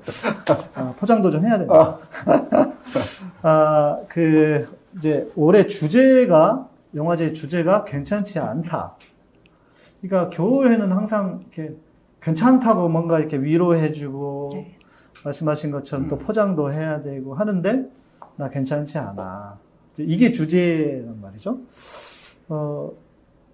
아, 포장도 좀 해야 됩니다. 아, 그 이제 올해 주제가 영화제 주제가 괜찮지 않다. 그러니까 교회는 항상 이렇게 괜찮다고 뭔가 이렇게 위로해주고 네. 말씀하신 것처럼 음. 또 포장도 해야 되고 하는데 나 괜찮지 않아. 이게 주제란 말이죠. 어,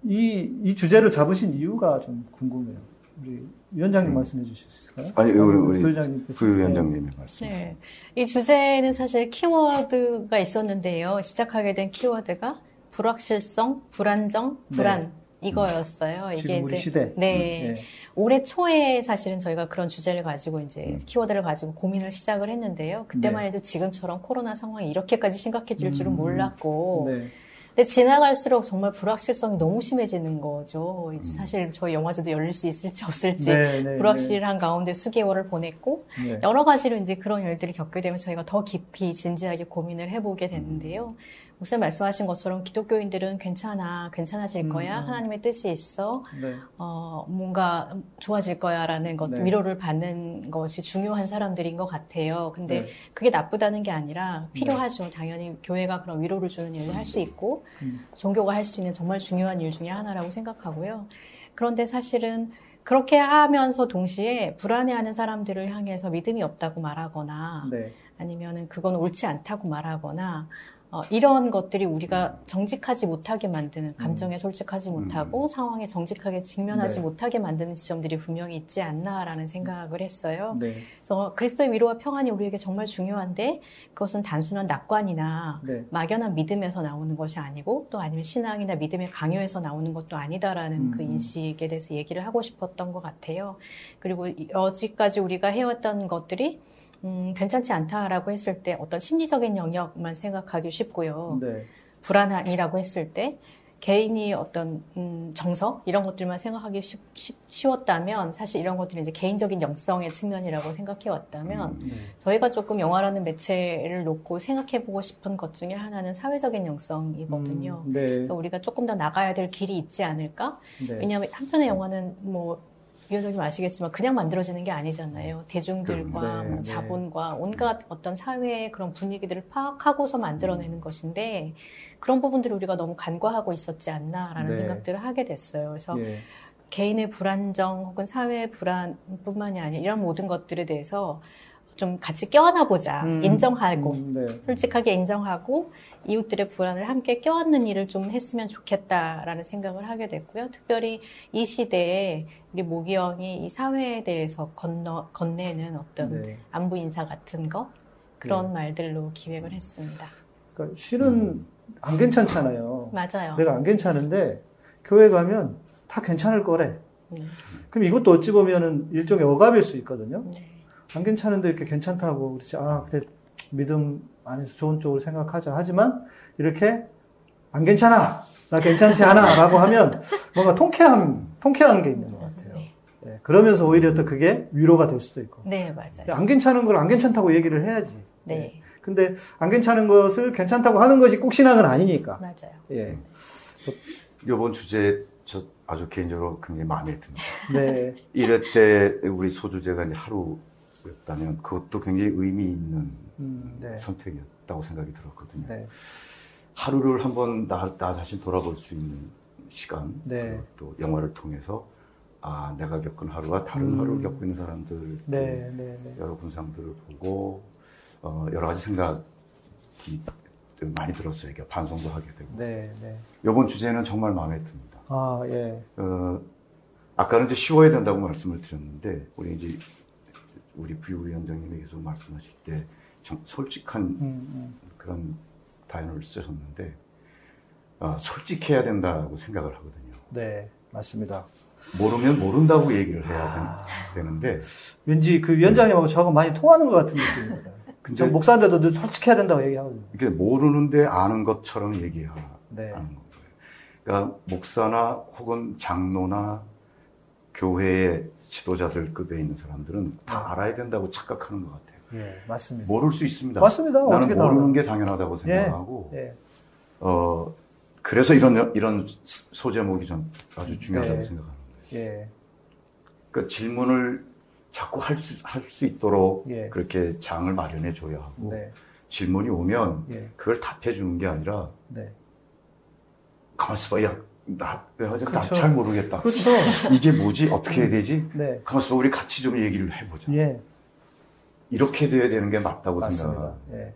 이, 이 주제를 잡으신 이유가 좀 궁금해요. 우리 위원장님 음. 말씀해 주실 수 있을까요? 아니, 우리, 우리 부위원장님 부위원장님의 말씀. 네. 이 주제는 사실 키워드가 있었는데요. 시작하게 된 키워드가 불확실성, 불안정, 네. 불안. 네. 이거였어요. 이게 이제 시대. 네. 음, 네. 올해 초에 사실은 저희가 그런 주제를 가지고 이제 음. 키워드를 가지고 고민을 시작을 했는데요. 그때만 네. 해도 지금처럼 코로나 상황이 이렇게까지 심각해질 줄은 음. 몰랐고 네. 근데 지나갈수록 정말 불확실성이 너무 심해지는 거죠. 음. 사실 저희 영화제도 열릴 수 있을지 없을지 네, 네, 불확실한 네. 가운데 수개월을 보냈고 네. 여러 가지로 이제 그런 일들을 겪게 되면 저희가 더 깊이 진지하게 고민을 해보게 됐는데요. 목사님 말씀하신 것처럼 기독교인들은 괜찮아, 괜찮아질 거야, 음, 음. 하나님의 뜻이 있어, 네. 어, 뭔가 좋아질 거야라는 것, 네. 위로를 받는 것이 중요한 사람들인 것 같아요. 근데 네. 그게 나쁘다는 게 아니라 필요하죠. 네. 당연히 교회가 그런 위로를 주는 일을 할 수 있고, 음. 종교가 할 수 있는 정말 중요한 일 중에 하나라고 생각하고요. 그런데 사실은 그렇게 하면서 동시에 불안해하는 사람들을 향해서 믿음이 없다고 말하거나, 네. 아니면은 그건 옳지 않다고 말하거나 어, 이런 것들이 우리가 정직하지 못하게 만드는 감정에 음. 솔직하지 못하고 음. 상황에 정직하게 직면하지 네. 못하게 만드는 지점들이 분명히 있지 않나라는 생각을 했어요. 네. 그래서 그리스도의 위로와 평안이 우리에게 정말 중요한데 그것은 단순한 낙관이나 네. 막연한 믿음에서 나오는 것이 아니고 또 아니면 신앙이나 믿음의 강요에서 나오는 것도 아니다라는 음. 그 인식에 대해서 얘기를 하고 싶었던 것 같아요. 그리고 여지까지 우리가 해왔던 것들이 음, 괜찮지 않다라고 했을 때 어떤 심리적인 영역만 생각하기 쉽고요. 네. 불안이라고 했을 때 개인이 어떤 음, 정서 이런 것들만 생각하기 쉽, 쉬, 웠다면 사실 이런 것들이 이제 개인적인 영성의 측면이라고 생각해 왔다면 음, 네. 저희가 조금 영화라는 매체를 놓고 생각해 보고 싶은 것 중에 하나는 사회적인 영성이거든요. 음, 네. 그래서 우리가 조금 더 나가야 될 길이 있지 않을까? 네. 왜냐하면 한편의 영화는 뭐 위원장님 아시겠지만 그냥 만들어지는 게 아니잖아요. 대중들과 네, 뭐 네. 자본과 온갖 어떤 사회의 그런 분위기들을 파악하고서 만들어내는 것인데 그런 부분들을 우리가 너무 간과하고 있었지 않나라는 네. 생각들을 하게 됐어요. 그래서 예. 개인의 불안정 혹은 사회의 불안뿐만이 아니라 이런 모든 것들에 대해서 좀 같이 껴안아 보자. 음, 인정하고, 음, 네. 솔직하게 인정하고, 이웃들의 불안을 함께 껴안는 일을 좀 했으면 좋겠다라는 생각을 하게 됐고요. 특별히 이 시대에 우리 모기 형이 이 사회에 대해서 건너, 건네는 어떤 네. 안부 인사 같은 거, 그런 네. 말들로 기획을 했습니다. 그러니까 실은 음. 안 괜찮잖아요. 맞아요. 내가 안 괜찮은데, 교회 가면 다 괜찮을 거래. 네. 그럼 이것도 어찌 보면은 일종의 억압일 수 있거든요. 네. 안 괜찮은데 이렇게 괜찮다고 그렇지 아 그래 믿음 안에서 좋은 쪽으로 생각하자 하지만 이렇게 안 괜찮아 나 괜찮지 않아라고 하면 뭔가 통쾌함 통쾌한 게 있는 것 같아요. 네. 예, 그러면서 오히려 또 그게 위로가 될 수도 있고. 네, 맞아요. 안 괜찮은 걸 안 괜찮다고 얘기를 해야지. 네. 예. 근데 안 괜찮은 것을 괜찮다고 하는 것이 꼭 신앙은 아니니까. 맞아요. 예. 이번 주제 저 아주 개인적으로 굉장히 마음에 듭니다. 네. 1회 때 우리 소주제가 이제 하루 였다면 그것도 굉장히 의미 있는 음, 네. 선택이었다고 생각이 들었거든요. 네. 하루를 한번 나, 나 자신 돌아볼 수 있는 시간, 네. 또 영화를 통해서 아 내가 겪은 하루와 다른 음. 하루를 겪고 있는 사람들, 네, 네, 네. 여러 군상들을 보고 어, 여러 가지 생각이 많이 들었어요. 이게 반성도 하게 되고. 네, 네. 이번 주제는 정말 마음에 듭니다. 아, 예. 어, 아까는 이제 쉬워야 된다고 말씀을 드렸는데, 우리 이제, 우리 부위원장님이 계속 말씀하실 때, 좀 솔직한 음, 음. 그런 단어를 쓰셨는데, 어, 솔직해야 된다고 생각을 하거든요. 네, 맞습니다. 모르면 모른다고 얘기를 해야 아... 되는데. 왠지 그 위원장님하고 저하고 많이 통하는 것 같은 느낌입니다. 근데 목사인데도 늘 솔직해야 된다고 얘기하거든요. 이게 모르는데 아는 것처럼 얘기하는 네. 거예요. 그러니까 목사나 혹은 장로나 교회의 지도자들급에 있는 사람들은 다 네. 알아야 된다고 착각하는 것 같아요. 예, 맞습니다. 모를 수 있습니다. 맞습니다. 나는 모르는 게 당연하다고 예, 생각하고, 예, 예. 어, 그래서 이런, 이런 소제목이 좀 아주 중요하다고 네. 생각하는 거예요. 예. 그 질문을 자꾸 할 수, 할 수 있도록 예. 그렇게 장을 마련해 줘야 하고, 네. 질문이 오면 예. 그걸 답해 주는 게 아니라, 네. 가만있어 봐. 야, 나, 그렇죠. 나잘 모르겠다. 그렇죠. 이게 뭐지? 어떻게 해야 되지? 네. 가만있어 봐. 우리 같이 좀 얘기를 해보자. 예. 이렇게 돼야 되는 게 맞다고 생각합니다. 예.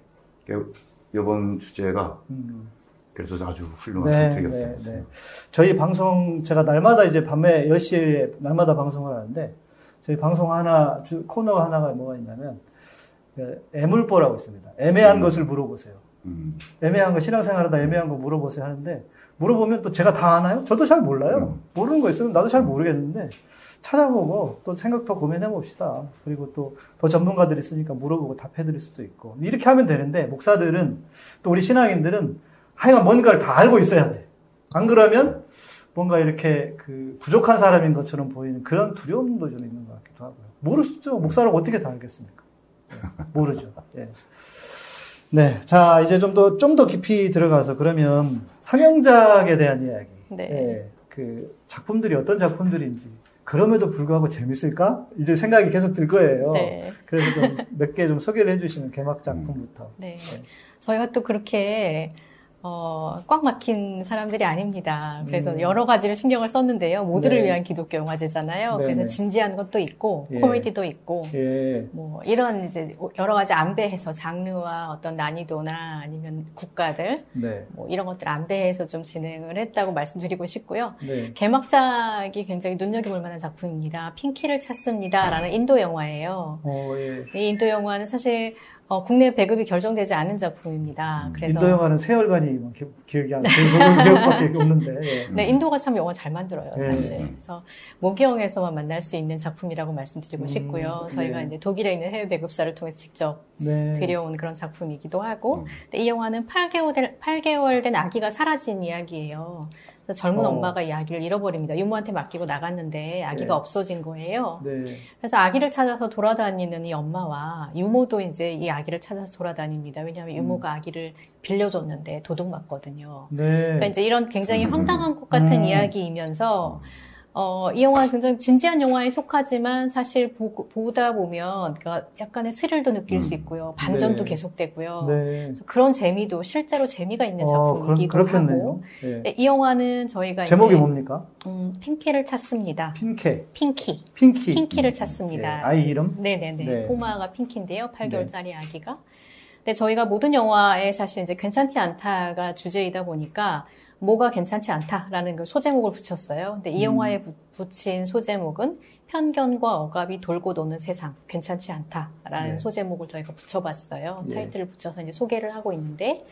이번 주제가 음. 그래서 아주 훌륭한 네, 선택이었어요. 네, 네. 저희 방송 제가 날마다 이제 밤에 10시에 날마다 방송을 하는데 저희 방송 하나 주, 코너 하나가 뭐가 있냐면 그 애물보라고 있습니다. 애매한 음. 것을 물어보세요. 음. 애매한 거 신앙생활하다 애매한 거 물어보세요 하는데 물어보면 또 제가 다 아나요? 저도 잘 몰라요. 음. 모르는 거 있으면 나도 잘 모르겠는데 찾아보고 또 생각 더 고민해 봅시다. 그리고 또 더 전문가들이 있으니까 물어보고 답해 드릴 수도 있고. 이렇게 하면 되는데 목사들은 또 우리 신앙인들은 하여간 뭔가를 다 알고 있어야 돼. 안 그러면 뭔가 이렇게 그 부족한 사람인 것처럼 보이는 그런 두려움도 좀 있는 것 같기도 하고요. 모르죠. 목사를 어떻게 다 알겠습니까? 모르죠. 예. 네. 자, 이제 좀 더, 좀 더 깊이 들어가서 그러면 상영작에 대한 이야기. 네. 예, 그 작품들이 어떤 작품들인지. 그럼에도 불구하고 재밌을까? 이제 생각이 계속 들 거예요. 네. 그래서 좀 몇 개 좀 소개를 해주시면 개막 작품부터. 네. 네. 저희가 또 그렇게 어, 꽉 막힌 사람들이 아닙니다. 그래서 음. 여러 가지를 신경을 썼는데요. 모두를 네. 위한 기독교 영화제잖아요. 네네. 그래서 진지한 것도 있고, 예. 코미디도 있고, 예. 뭐, 이런 이제 여러 가지 안배해서 장르와 어떤 난이도나 아니면 국가들, 네. 뭐 이런 것들 안배해서 좀 진행을 했다고 말씀드리고 싶고요. 네. 개막작이 굉장히 눈여겨볼 만한 작품입니다. 핑키를 찾습니다. 라는 인도 영화예요. 어, 예. 이 인도 영화는 사실 어, 국내 배급이 결정되지 않은 작품입니다. 음, 그래서 인도 영화는 세월간이 뭐 기, 기억이 안 나요. 기억밖에 없는데. 예. 네, 인도가 참 영화 잘 만들어요, 예. 사실. 예. 그래서 모기영에서만 만날 수 있는 작품이라고 말씀드리고 음, 싶고요. 저희가 네. 이제 독일에 있는 해외 배급사를 통해서 직접 네. 들여온 그런 작품이기도 하고, 음. 이 영화는 8개월 된, 8개월 된 아기가 사라진 이야기예요. 그래서 젊은 어. 엄마가 이 아기를 잃어버립니다. 유모한테 맡기고 나갔는데 아기가 네. 없어진 거예요. 네. 그래서 아기를 찾아서 돌아다니는 이 엄마와 유모도 이제 이 아기를 찾아서 돌아다닙니다. 왜냐하면 음. 유모가 아기를 빌려줬는데 도둑 맞거든요. 네. 그러니까 이제 이런 굉장히 음. 황당한 것 같은 음. 이야기이면서 어, 이 영화는 굉장히 진지한 영화에 속하지만 사실 보, 다 보면 그러니까 약간의 스릴도 느낄 음. 수 있고요. 반전도 네. 계속되고요. 네. 그런 재미도 실제로 재미가 있는 어, 작품이기도 어, 하고. 네. 네. 이 영화는 저희가 제목이 이제, 뭡니까? 음, 핑키를 찾습니다. 핑케. 핑키. 핑키. 핑키를 찾습니다. 네. 아이 이름? 네네네. 네. 꼬마가 핑키인데요. 8개월짜리 아기가. 근데 저희가 모든 영화에 사실 이제 괜찮지 않다가 주제이다 보니까 뭐가 괜찮지 않다라는 그 소제목을 붙였어요. 근데 이 음. 영화에 부, 붙인 소제목은 편견과 억압이 돌고 도는 세상 괜찮지 않다라는 네. 소제목을 저희가 붙여봤어요. 네. 타이틀을 붙여서 이제 소개를 하고 있는데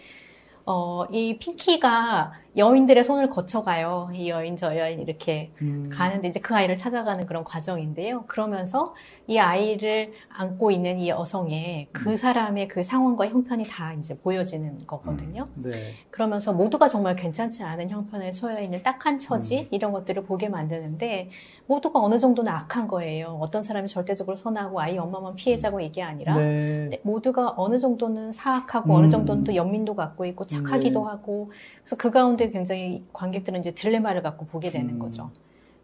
어, 이 핑키가 여인들의 손을 거쳐가요. 이 여인, 저 여인 이렇게 음. 가는데 이제 그 아이를 찾아가는 그런 과정인데요. 그러면서 이 아이를 안고 있는 이 여성의 그 음. 사람의 그 상황과 형편이 다 이제 보여지는 거거든요. 음. 네. 그러면서 모두가 정말 괜찮지 않은 형편에 처해 있는 딱한 처지 음. 이런 것들을 보게 만드는데 모두가 어느 정도는 악한 거예요. 어떤 사람이 절대적으로 선하고 아이 엄마만 피해자고 이게 아니라 네. 모두가 어느 정도는 사악하고 음. 어느 정도는 또 연민도 갖고 있고 착하기도 네. 하고 그래서 그 가운데 굉장히 관객들은 이제 딜레마를 갖고 보게 되는 음. 거죠.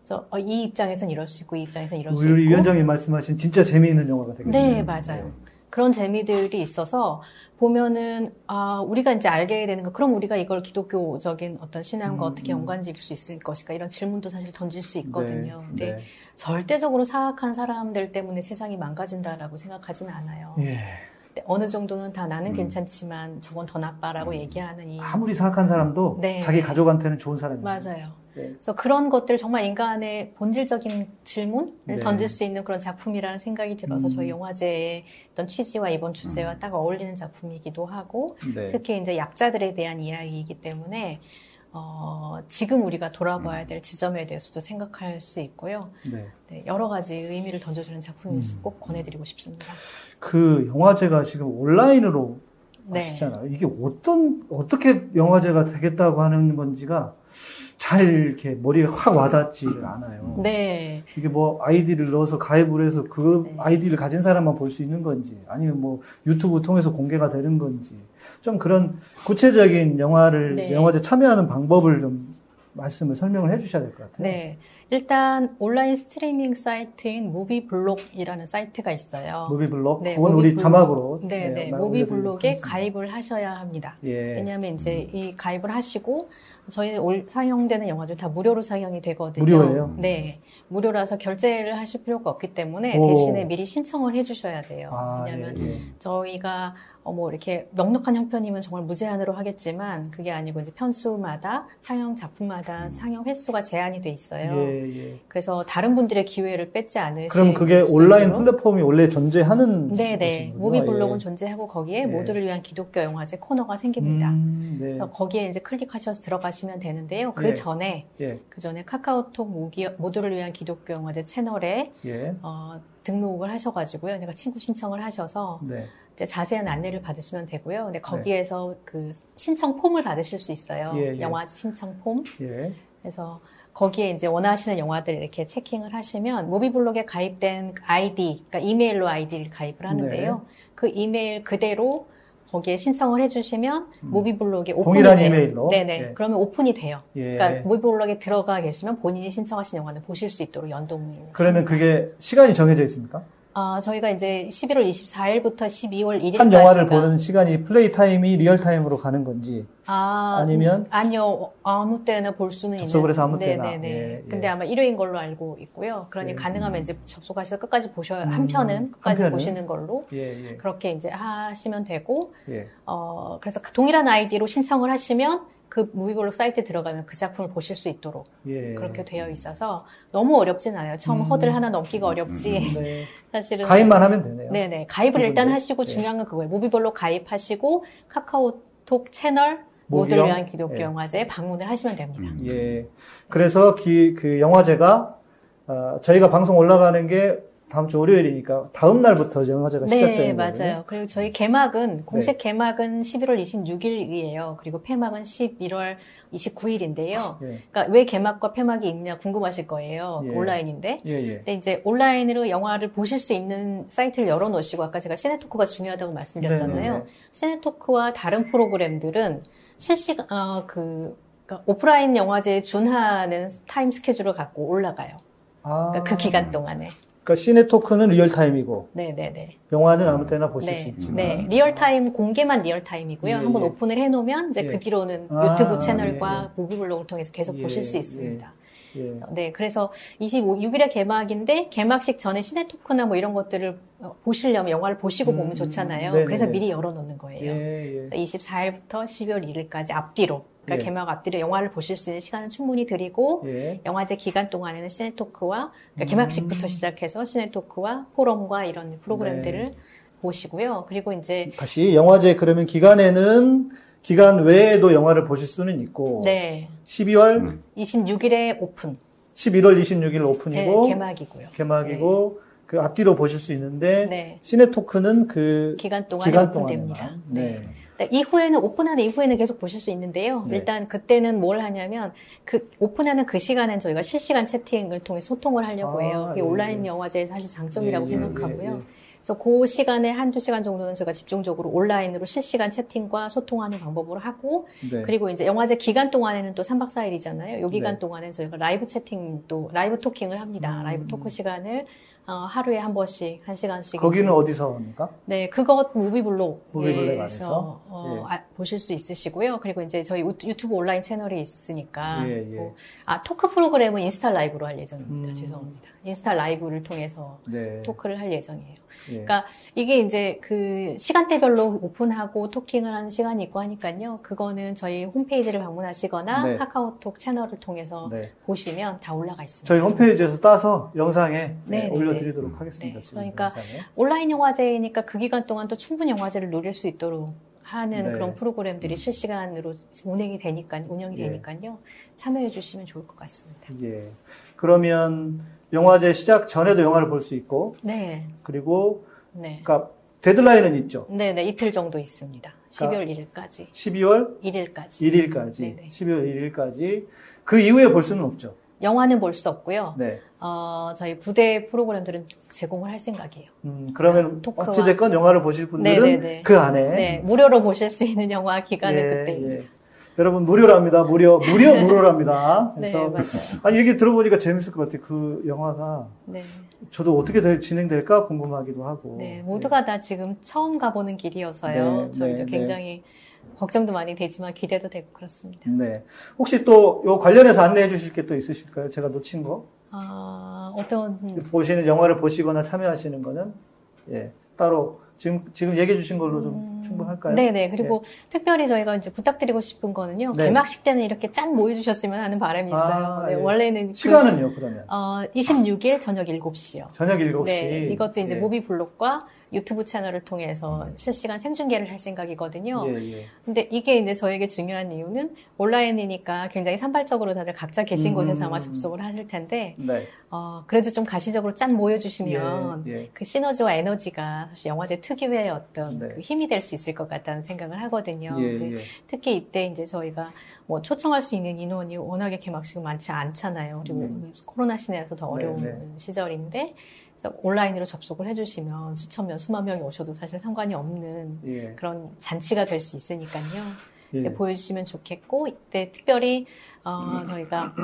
그래서 어, 이 입장에선 이럴 수 있고 이 입장에선 이럴 수 있고. 우리 위원장님 말씀하신 진짜 재미있는 영화가 되겠네요. 네, 맞아요. 네. 그런 재미들이 있어서 보면은 아 우리가 이제 알게 되는 거 그럼 우리가 이걸 기독교적인 어떤 신앙과 음, 어떻게 음. 연관 지을 수 있을 것일까 이런 질문도 사실 던질 수 있거든요. 네, 근데 네. 절대적으로 사악한 사람들 때문에 세상이 망가진다라고 생각하지는 않아요. 예. 어느 정도는 다 나는 음. 괜찮지만 저건 더 나빠라고 음. 얘기하는 이 아무리 사악한 사람도 네. 자기 가족한테는 좋은 사람이에요. 맞아요. 네. 그래서 그런 것들 정말 인간의 본질적인 질문을 네. 던질 수 있는 그런 작품이라는 생각이 들어서 음. 저희 영화제의 어떤 취지와 이번 주제와 음. 딱 어울리는 작품이기도 하고 네. 특히 이제 약자들에 대한 이야기이기 때문에 어, 지금 우리가 돌아봐야 될 지점에 대해서도 생각할 수 있고요. 네. 네, 여러 가지 의미를 던져주는 작품이어서 음. 꼭 권해드리고 싶습니다. 그 영화제가 지금 온라인으로 네. 하시잖아요. 이게 어떤 어떻게 영화제가 되겠다고 하는 건지가 잘 이렇게 머리에 확 와닿지를 않아요. 네. 이게 뭐 아이디를 넣어서 가입을 해서 그 네. 아이디를 가진 사람만 볼 수 있는 건지 아니면 뭐 유튜브 통해서 공개가 되는 건지 좀 그런 구체적인 영화를 네. 영화제 참여하는 방법을 좀 말씀을 설명을 해 주셔야 될 것 같아요. 네. 일단 온라인 스트리밍 사이트인 무비블록이라는 사이트가 있어요. 무비블록? 네, 그건 무비 우리 자막으로. 네, 네. 네 무비블록에 가입을 하셔야 합니다. 예. 왜냐하면 이제 이 가입을 하시고 저희 올 상영되는 영화들 다 무료로 상영이 되거든요. 무료예요? 네. 무료라서 결제를 하실 필요가 없기 때문에 오. 대신에 미리 신청을 해 주셔야 돼요. 아, 왜냐하면 예, 예. 저희가 어, 뭐 이렇게 넉넉한 형편이면 정말 무제한으로 하겠지만 그게 아니고 이제 편수마다 상영 작품마다 음. 상영 횟수가 제한이 돼 있어요. 예, 예. 그래서 다른 분들의 기회를 뺏지 않으실 그럼 그게 온라인 플랫폼이 원래 존재하는 네네 무비 블록은 예. 존재하고 거기에 예. 모두를 위한 기독교 영화제 코너가 생깁니다. 음, 네. 그래서 거기에 이제 클릭하셔서 들어가시면 되는데요. 그 예. 전에 예. 그 전에 카카오톡 모기, 모두를 위한 기독교 영화제 채널에 어, 등록을 하셔가지고요. 내가 친구 신청을 하셔서 네. 이제 자세한 안내를 받으시면 되고요. 근데 거기에서 네. 그 신청 폼을 받으실 수 있어요. 예, 예. 영화 신청 폼. 예. 그래서 거기에 이제 원하시는 영화들 이렇게 checking을 하시면 무비블록에 가입된 아이디, 그러니까 이메일로 아이디를 가입을 하는데요. 네. 그 이메일 그대로 거기에 신청을 해주시면 음. 무비블록에 오픈이 동일한 돼요. 이메일로. 네네. 예. 그러면 오픈이 돼요. 예. 그러니까 무비블록에 들어가 계시면 본인이 신청하신 영화를 보실 수 있도록 연동이. 그러면 그게 시간이 정해져 있습니까? 아, 저희가 이제 11월 24일부터 12월 1일까지 한 영화를 보는 시간이 play time이 real time으로 가는 건지 아, 니면 아니요 아무 때나 볼 수는 접속을 해서 아무 때나 네네네. 예, 예. 근데 아마 1회인 걸로 알고 있고요. 그러니 예. 가능하면 이제 접속하셔서 끝까지 보셔야 음, 한 편은 끝까지 한 보시는 걸로 예, 예. 그렇게 이제 하시면 되고 예. 어 그래서 동일한 아이디로 신청을 하시면 그 MovieBloc 사이트에 들어가면 그 작품을 보실 수 있도록 예. 그렇게 되어 있어서 너무 어렵진 않아요. 처음 음. 허들 하나 넘기가 어렵지. 음. 네. 사실은 가입만 하면 되네요. 네네 가입을 일단 하시고 네. 중요한 건 그거예요. MovieBloc 가입하시고 카카오톡 채널 모두를 위한 기독교 예. 영화제에 방문을 하시면 됩니다. 음. 예. 그래서 기, 그 영화제가 어, 저희가 방송 올라가는 게 다음 주 월요일이니까 다음 날부터 영화제가 네, 시작되는 거예요. 네, 맞아요. 그리고 저희 개막은 공식 네. 개막은 11월 26일이에요. 그리고 폐막은 11월 29일인데요. 예. 그러니까 왜 개막과 폐막이 있냐 궁금하실 거예요. 예. 온라인인데. 예, 예, 근데 이제 온라인으로 영화를 보실 수 있는 사이트를 열어 놓으시고 아까 제가 시네토크가 중요하다고 말씀드렸잖아요. 네, 네, 네. 시네토크와 다른 프로그램들은 실시간 어, 그 그러니까 오프라인 영화제에 준하는 time schedule을 갖고 올라가요. 아. 그러니까 그 기간 동안에. 그러니까 cine talk는 real time이고 네네네. 영화는 아무 때나 보실 네. 수 있지만 네. real time 공개만 real time이고요. 예, 한번 예. 오픈을 해놓으면 이제 예. 그 뒤로는 아, 유튜브 채널과 예, 예. MovieBloc을 통해서 계속 예, 보실 수 있습니다. 네, 그래서 26일에 개막인데 개막식 전에 cine talk나 뭐 이런 것들을 어, 보시려면 영화를 보시고 음, 보면 좋잖아요. 네네. 그래서 미리 열어놓는 거예요. 24일부터 12월 1일까지 앞뒤로 그러니까 예. 개막 앞뒤로 영화를 보실 수 있는 시간은 충분히 드리고 예. 영화제 기간 동안에는 cine talk와 그러니까 개막식부터 음. 시작해서 cine talk와 포럼과 이런 프로그램들을 네. 보시고요. 그리고 이제 다시 영화제 그러면 기간에는 기간 외에도 영화를 보실 수는 있고 네. 12월 음. 26일에 오픈. 11월 26일 오픈이고 네, 개막이고요. 개막이고 네. 그 앞뒤로 보실 수 있는데 네. 시네토크는 그 기간 동안에 기간 오픈됩니다. 네. 네. 이후에는 오픈하는 이후에는 계속 보실 수 있는데요. 네. 일단 그때는 뭘 하냐면 그 오픈하는 그 시간엔 저희가 실시간 채팅을 통해 소통을 하려고 아, 해요. 그게 예, 온라인 예. 영화제의 사실 장점이라고 예, 예 생각하고요. 예, 그래서 그 시간에 한두 시간 정도는 제가 집중적으로 온라인으로 실시간 채팅과 소통하는 방법으로 하고 네. 그리고 이제 영화제 기간 동안에는 또 3박 4일이잖아요. 요 기간 네. 동안에 저희가 live chatting도 live talking을 합니다. 음. live talk 시간을 어, 하루에 한 번씩 한 시간씩. 거기는 이제. 어디서 합니까? 네, 그것 MovieBloc에서 어, 예. 아, 보실 수 있으시고요. 그리고 이제 저희 유튜브 온라인 채널이 있으니까. 예, 예. 뭐, 아 토크 프로그램은 인스타 live로 할 예정입니다. 음. 죄송합니다. 인스타 live를 통해서 네. 토크를 할 예정이에요. 예. 그러니까 이게 이제 그 시간대별로 오픈하고 토킹을 하는 시간이 있고 하니까요. 그거는 저희 홈페이지를 방문하시거나 네. 카카오톡 채널을 통해서 네. 보시면 다 올라가 있습니다. 저희 홈페이지에서 따서 영상에 네, 네, 네 올려드리도록 하겠습니다. 그러니까 영상에. 온라인 영화제니까 그 기간 동안 또 충분 영화제를 노릴 수 있도록 하는 네. 그런 프로그램들이 실시간으로 운행이 되니까 운영이 예. 되니까요. 참여해 주시면 좋을 것 같습니다. 예. 그러면 영화제 시작 전에도 영화를 볼 수 있고, 네. 그리고 네. 그러니까 데드라인은 있죠. 네, 네, 이틀 정도 있습니다. 12월 1일까지. 12월 1일까지. 1일까지. 네네. 12월 1일까지. 그 이후에 볼 수는 없죠. 영화는 볼 수 없고요. 네. 어, 저희 부대 프로그램들은 제공을 할 생각이에요. 음, 그러면 토크와... 어찌됐건 영화를 보실 분들은 네네네. 그 안에 네, 무료로 보실 수 있는 영화 기간은 예, 그때입니다. 예. 여러분 무료랍니다. 무료 무료 무료랍니다. 네, 그래서 네, 아니 얘기 들어보니까 재밌을 것 같아요. 그 영화가 네. 저도 어떻게 되, 진행될까 궁금하기도 하고. 네, 모두가 네. 다 지금 처음 가보는 길이어서요. 네, 저희도 네, 굉장히 걱정도 많이 되지만 기대도 되고 그렇습니다. 네. 혹시 또 요 관련해서 안내해 주실 게 또 있으실까요? 제가 놓친 거? 아, 어떤 보시는 영화를 보시거나 참여하시는 거는 예, 따로 지금 지금 얘기해 주신 걸로 좀 음... 충분할까요? 네네. 그리고 네. 특별히 저희가 이제 부탁드리고 싶은 거는요. 네. 개막식 때는 이렇게 짠 모여주셨으면 하는 바람이 있어요. 아, 네, 예. 원래는 그 시간은요, 그, 그러면? 어, 26일 저녁 7시요. 저녁 7시. 네. 이것도 이제 예. 무비 블록과 유튜브 채널을 통해서 실시간 생중계를 할 생각이거든요. 예, 예. 근데 이게 이제 저에게 중요한 이유는 온라인이니까 굉장히 산발적으로 다들 각자 계신 음, 곳에서 아마 접속을 하실 텐데, 네. 어, 그래도 좀 가시적으로 짠 모여주시면 예, 예. 그 시너지와 에너지가 사실 영화제 특유의 어떤 네. 그 힘이 될 수 있을 것 같다는 생각을 하거든요. 예, 예. 특히 이때 이제 저희가 뭐 초청할 수 있는 인원이 워낙에 개막식은 많지 않잖아요. 그리고 네. 코로나 시내에서 더 어려운 네, 네. 시절인데 그래서 온라인으로 접속을 해주시면 수천 명, 수만 명이 오셔도 사실 상관이 없는 예. 그런 잔치가 될 수 있으니까요. 예. 보여주시면 좋겠고 이때 특별히 어, 저희가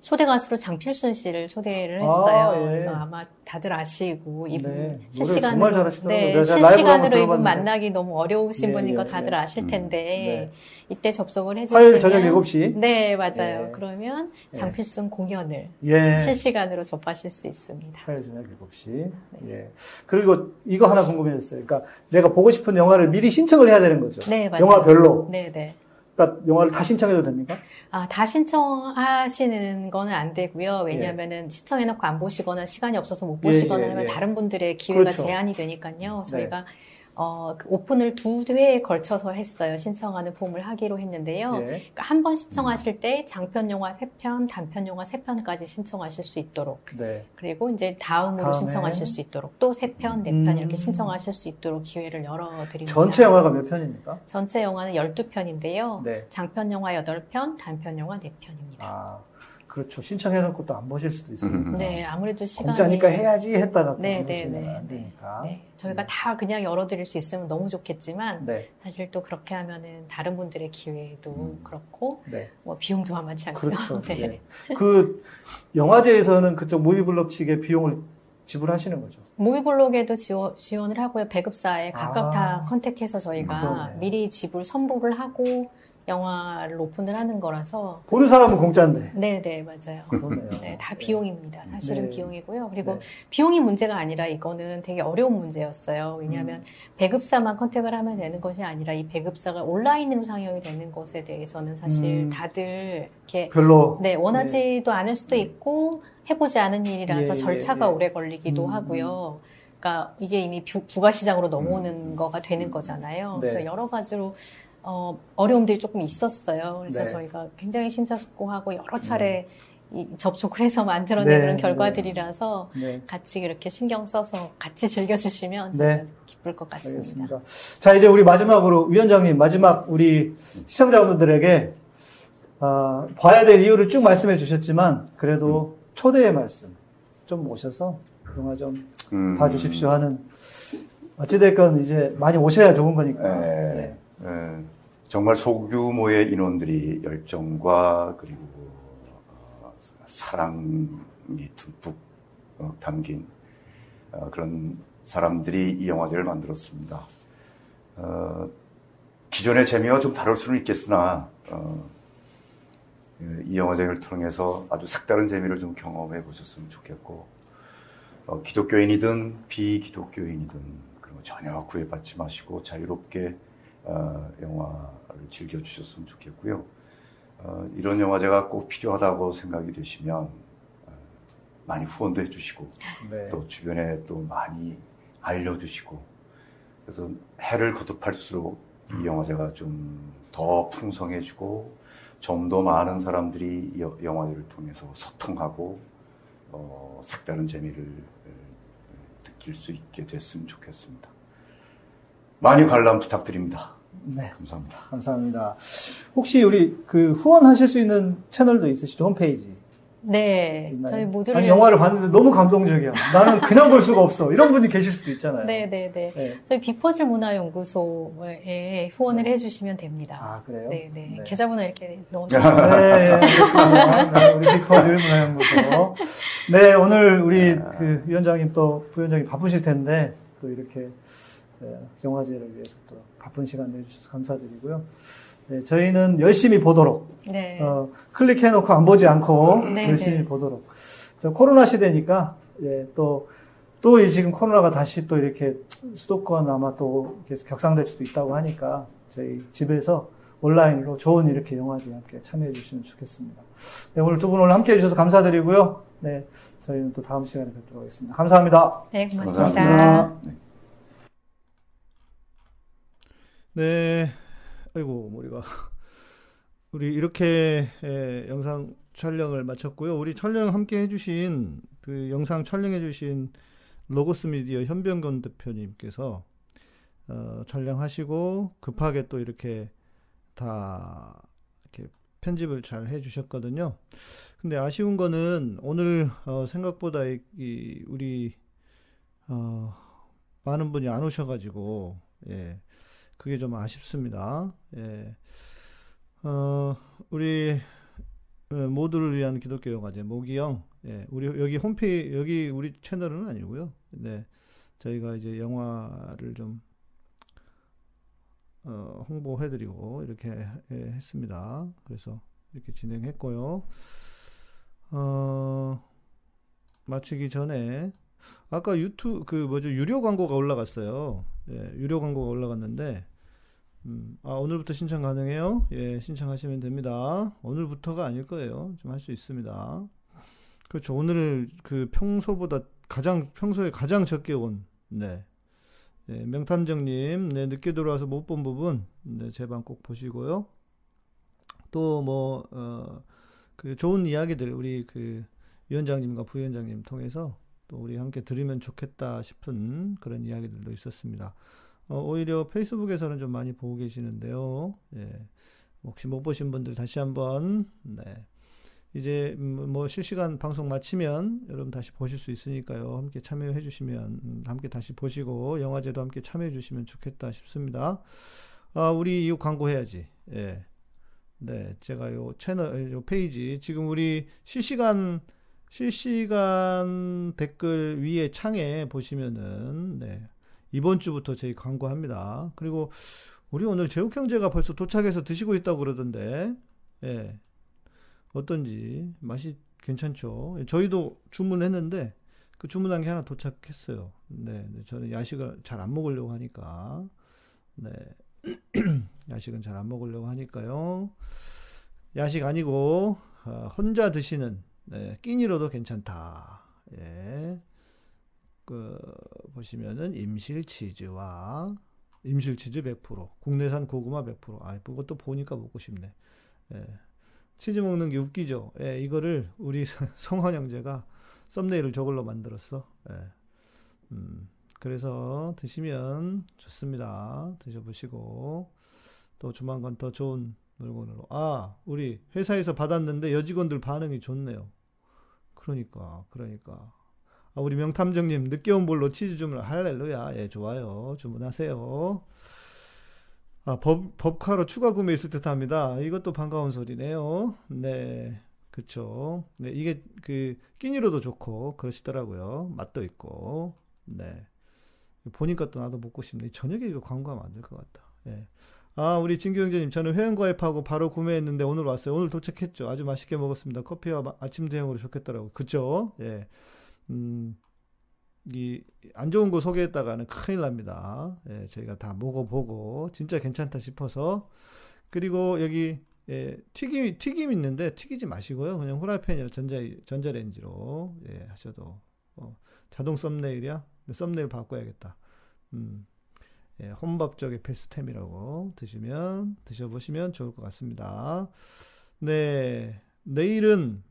초대 가수로 장필순 씨를 초대를 했어요. 아, 예. 그래서 아마 다들 아시고 이분 네. 실시간으로 네, 실시간으로 이분 만나기 너무 어려우신 예, 분인 거 예, 다들 예. 아실 음. 텐데 네. 이때 접속을 해주시면 화요일 저녁 7시 네 맞아요. 예. 그러면 예. 장필순 공연을 실시간으로 접하실 수 있습니다. 화요일 저녁 7시. 네. 예. 그리고 이거 하나 궁금해졌어요. 그러니까 내가 보고 싶은 영화를 미리 신청을 해야 되는 거죠. 네 맞아요. 영화별로. 네 네. 그러니까 영화를 다 신청해도 됩니까? 아, 다 신청하시는 거는 안 되고요. 왜냐하면은 예. 신청해놓고 안 보시거나 시간이 없어서 못 보시거나 예, 예, 하면 예. 다른 분들의 기회가 그렇죠. 제한이 되니까요. 저희가 네. 어, 그 오픈을 두 회에 걸쳐서 했어요. 신청하는 폼을 하기로 했는데요. 예. 그러니까 한 번 신청하실 때 장편 영화 세 편, 단편 영화 세 편까지 신청하실 수 있도록. 네. 그리고 이제 다음으로 다음에... 신청하실 수 있도록 또세 편, 네편 음... 이렇게 신청하실 수 있도록 기회를 열어드립니다. 전체 영화가 몇 편입니까? 전체 영화는 12편인데요. 네. 장편 영화 8편, 단편 영화 4편입니다. 아. 그렇죠. 신청해놓고 또안 보실 수도 있습니다. 음. 네, 아무래도 시간이 공짜니까 해야지 했다가 네, 네, 네, 안 되니까. 네. 저희가 음. 다 그냥 열어드릴 수 있으면 너무 좋겠지만 네. 사실 또 그렇게 하면은 다른 분들의 기회도 음. 그렇고 네. 뭐 비용도 만만치 않고요. 그렇죠. 네. 네. 그 영화제에서는 그쪽 무비블럭 측의 비용을 지불하시는 거죠. 무비블록에도 지원, 지원을 하고요. 배급사에 각각 아, 다 컨택해서 저희가 그러네. 미리 지불 선보를 하고 영화를 오픈을 하는 거라서 보는 사람은 공짜인데. 네, 네, 맞아요. 그러네요. 네, 다 비용입니다. 사실은 네. 비용이고요. 그리고 네. 비용이 문제가 아니라 이거는 되게 어려운 문제였어요. 왜냐하면 음. 배급사만 컨택을 하면 되는 것이 아니라 이 배급사가 온라인으로 상영이 되는 것에 대해서는 사실 음. 다들 이렇게 별로 네 원하지도 네. 않을 수도 있고 해보지 않은 일이라서 예, 예 절차가 예, 예. 오래 걸리기도 음. 하고요. 그러니까 이게 이미 부, 가 시장으로 넘어오는 음. 거가 되는 거잖아요. 네. 그래서 여러 가지로 어, 어려움들이 조금 있었어요. 그래서 네. 저희가 굉장히 심사숙고하고 여러 차례 이 접촉을 해서 만들어낸 네, 그런 결과들이라서 네. 같이 이렇게 신경 써서 같이 즐겨주시면 저는 네. 기쁠 것 같습니다. 알겠습니다. 자, 이제 우리 마지막으로 위원장님, 마지막 우리 시청자분들에게 어, 봐야 될 이유를 쭉 말씀해 주셨지만 그래도 초대의 말씀 좀 모셔서 영화 좀 음. 봐주십시오 하는 어찌됐건 이제 많이 오셔야 좋은 거니까. 네. 네. 정말 소규모의 인원들이 열정과 그리고 어, 사랑이 듬뿍 어, 담긴 어, 그런 사람들이 이 영화제를 만들었습니다. 어, 기존의 재미와 좀 다를 수는 있겠으나 어, 이 영화제를 통해서 아주 색다른 재미를 좀 경험해 보셨으면 좋겠고 어, 기독교인이든 비기독교인이든 전혀 구애받지 마시고 자유롭게 어, 영화를 즐겨주셨으면 좋겠고요. 어, 이런 영화제가 꼭 필요하다고 생각이 되시면 어, 많이 후원도 해주시고 네. 또 주변에 또 많이 알려주시고 그래서 해를 거듭할수록 이 영화제가 좀 더 풍성해지고 좀 더 많은 사람들이 영화제를 통해서 소통하고 어, 색다른 재미를 느낄 수 있게 됐으면 좋겠습니다. 많이 관람 부탁드립니다. 네. 감사합니다. 감사합니다. 혹시 우리 그 후원하실 수 있는 채널도 있으시죠? 홈페이지. 네. 있나요? 저희 모두를. 아니, 영화를 봤는데 너무 감동적이야. 나는 그냥 볼 수가 없어. 이런 분이 계실 수도 있잖아요. 네네네. 네, 네. 네. 저희 빅퍼즐 문화연구소에 후원을 해주시면 됩니다. 아, 그래요? 네네. 네. 계좌번호 이렇게 넣어주시면. 네, 네, 우리 빅퍼즐 문화연구소. 네, 오늘 우리 그 위원장님 또 부위원장님 바쁘실 텐데 또 이렇게 영화제를 위해서 또 바쁜 시간 내주셔서 감사드리고요. 네, 저희는 열심히 보도록 네. 어, 클릭해놓고 안 보지 않고 네, 열심히 네. 보도록. 저 코로나 시대니까 예, 또또 지금 코로나가 다시 또 이렇게 수도권 아마 또 계속 격상될 수도 있다고 하니까 저희 집에서 온라인으로 좋은 이렇게 영화제 함께 참여해 주시면 좋겠습니다. 네, 오늘 두 분 오늘 함께 해주셔서 감사드리고요. 네, 저희는 또 다음 시간에 뵙도록 하겠습니다. 감사합니다. 네, 고맙습니다. 고맙습니다. 네. 아이고, 머리가. 우리 이렇게 예, 영상 촬영을 마쳤고요. 우리 촬영 함께 해주신 그 영상 촬영해주신 로고스 미디어 현병건 대표님께서 어, 촬영하시고 급하게 또 이렇게 다 이렇게 편집을 잘 해주셨거든요. 근데 아쉬운 거는 오늘 어, 생각보다 이, 이 우리 어, 많은 분이 안 오셔가지고 예. 그게 좀 아쉽습니다. 예. 어, 우리 어, 모두를 위한 기독교 영화제 모기영 예, 우리 여기 홈페이지 여기 우리 채널은 아니고요. 네, 저희가 이제 영화를 좀 어, 홍보해 드리고 이렇게 예, 했습니다. 그래서 이렇게 진행했고요. 어, 마치기 전에 아까 유튜브 그 뭐죠 유료 광고가 올라갔어요. 예, 유료 광고가 올라갔는데 음, 아 오늘부터 신청 가능해요? 예, 신청하시면 됩니다. 오늘부터가 아닐 거예요. 좀 할 수 있습니다. 그렇죠. 오늘 그 평소보다 가장 평소에 가장 적게 온 네. 네 명탐정님, 네, 늦게 들어와서 못 본 부분, 네, 제방 꼭 보시고요. 또 뭐, 어, 그 좋은 이야기들, 우리 그 위원장님과 부위원장님 통해서 또 우리 함께 들으면 좋겠다 싶은 그런 이야기들도 있었습니다. 어, 오히려 페이스북에서는 좀 많이 보고 계시는데요. 예. 혹시 못 보신 분들 다시 한번 네. 이제 음, 뭐 실시간 방송 마치면 여러분 다시 보실 수 있으니까요. 함께 참여해 주시면 음, 함께 다시 보시고 영화제도 함께 참여해 주시면 좋겠다 싶습니다. 아, 우리 이 광고 해야지. 예. 네, 제가 요 채널 요 페이지 지금 우리 실시간 실시간 댓글 위에 창에 보시면은 네. 이번 주부터 저희 광고합니다. 그리고 우리 오늘 제육 형제가 벌써 도착해서 드시고 있다고 그러던데. 예. 어떤지 맛이 괜찮죠. 저희도 주문했는데 그 주문한 게 하나 도착했어요. 네, 네 저는 야식을 잘 안 먹으려고 하니까 네 야식은 잘 안 먹으려고 하니까요. 야식 아니고 어, 혼자 드시는 네, 끼니로도 괜찮다. 예. 그 보시면은 임실 치즈와 임실 치즈 100%, 국내산 고구마 100%. 아, 그것도 보니까 먹고 싶네. 예. 치즈 먹는 게 웃기죠. 예, 이거를 우리 성환 형제가 썸네일을 저걸로 만들었어. 예. 음, 그래서 드시면 좋습니다. 드셔보시고 또 조만간 더 좋은 물건으로. 아, 우리 회사에서 받았는데 여직원들 반응이 좋네요. 그러니까, 그러니까. 아, 우리 명탐정님, 늦게 온 볼로 치즈 주문, 할렐루야. 예, 좋아요. 주문하세요. 아, 법, 법카로 추가 구매 있을 듯 합니다. 이것도 반가운 소리네요. 네. 그쵸. 네, 이게 그, 끼니로도 좋고, 그러시더라고요. 맛도 있고. 네. 보니까 또 나도 먹고 싶네. 저녁에 이거 광고하면 안 될 것 같다. 예. 아, 우리 진규 형제님, 저는 회원 가입하고 바로 구매했는데 오늘 왔어요. 오늘 도착했죠. 아주 맛있게 먹었습니다. 커피와 아침 대용으로 좋겠더라고요. 그쵸? 예. 음, 이, 안 좋은 거 소개했다가는 큰일 납니다. 예, 저희가 다 먹어보고, 진짜 괜찮다 싶어서. 그리고 여기, 예, 튀김, 튀김 있는데 튀기지 마시고요. 그냥 후라이팬이나 전자, 전자레인지로, 예, 하셔도, 어, 자동 썸네일이야? 썸네일 바꿔야겠다. 음. 예, 혼밥 쪽의 베스템이라고 드시면 드셔보시면 좋을 것 같습니다. 네, 내일은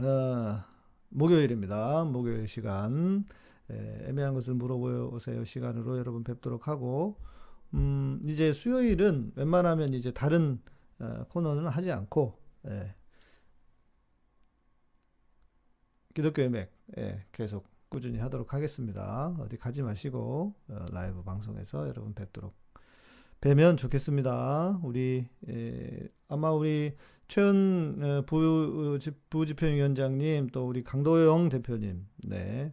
어, 목요일입니다. 목요일 시간 예, 애매한 것을 물어보세요 시간으로 여러분 뵙도록 하고 음, 이제 수요일은 웬만하면 이제 다른 어, 코너는 하지 않고 예, 기독교 의맥 예, 계속 꾸준히 하도록 하겠습니다. 어디 가지 마시고 어, 라이브 방송에서 여러분 뵙도록 뵈면 좋겠습니다. 우리 에, 아마 우리 최은 어, 부, 부집행위원장님 또 우리 강도영 대표님 네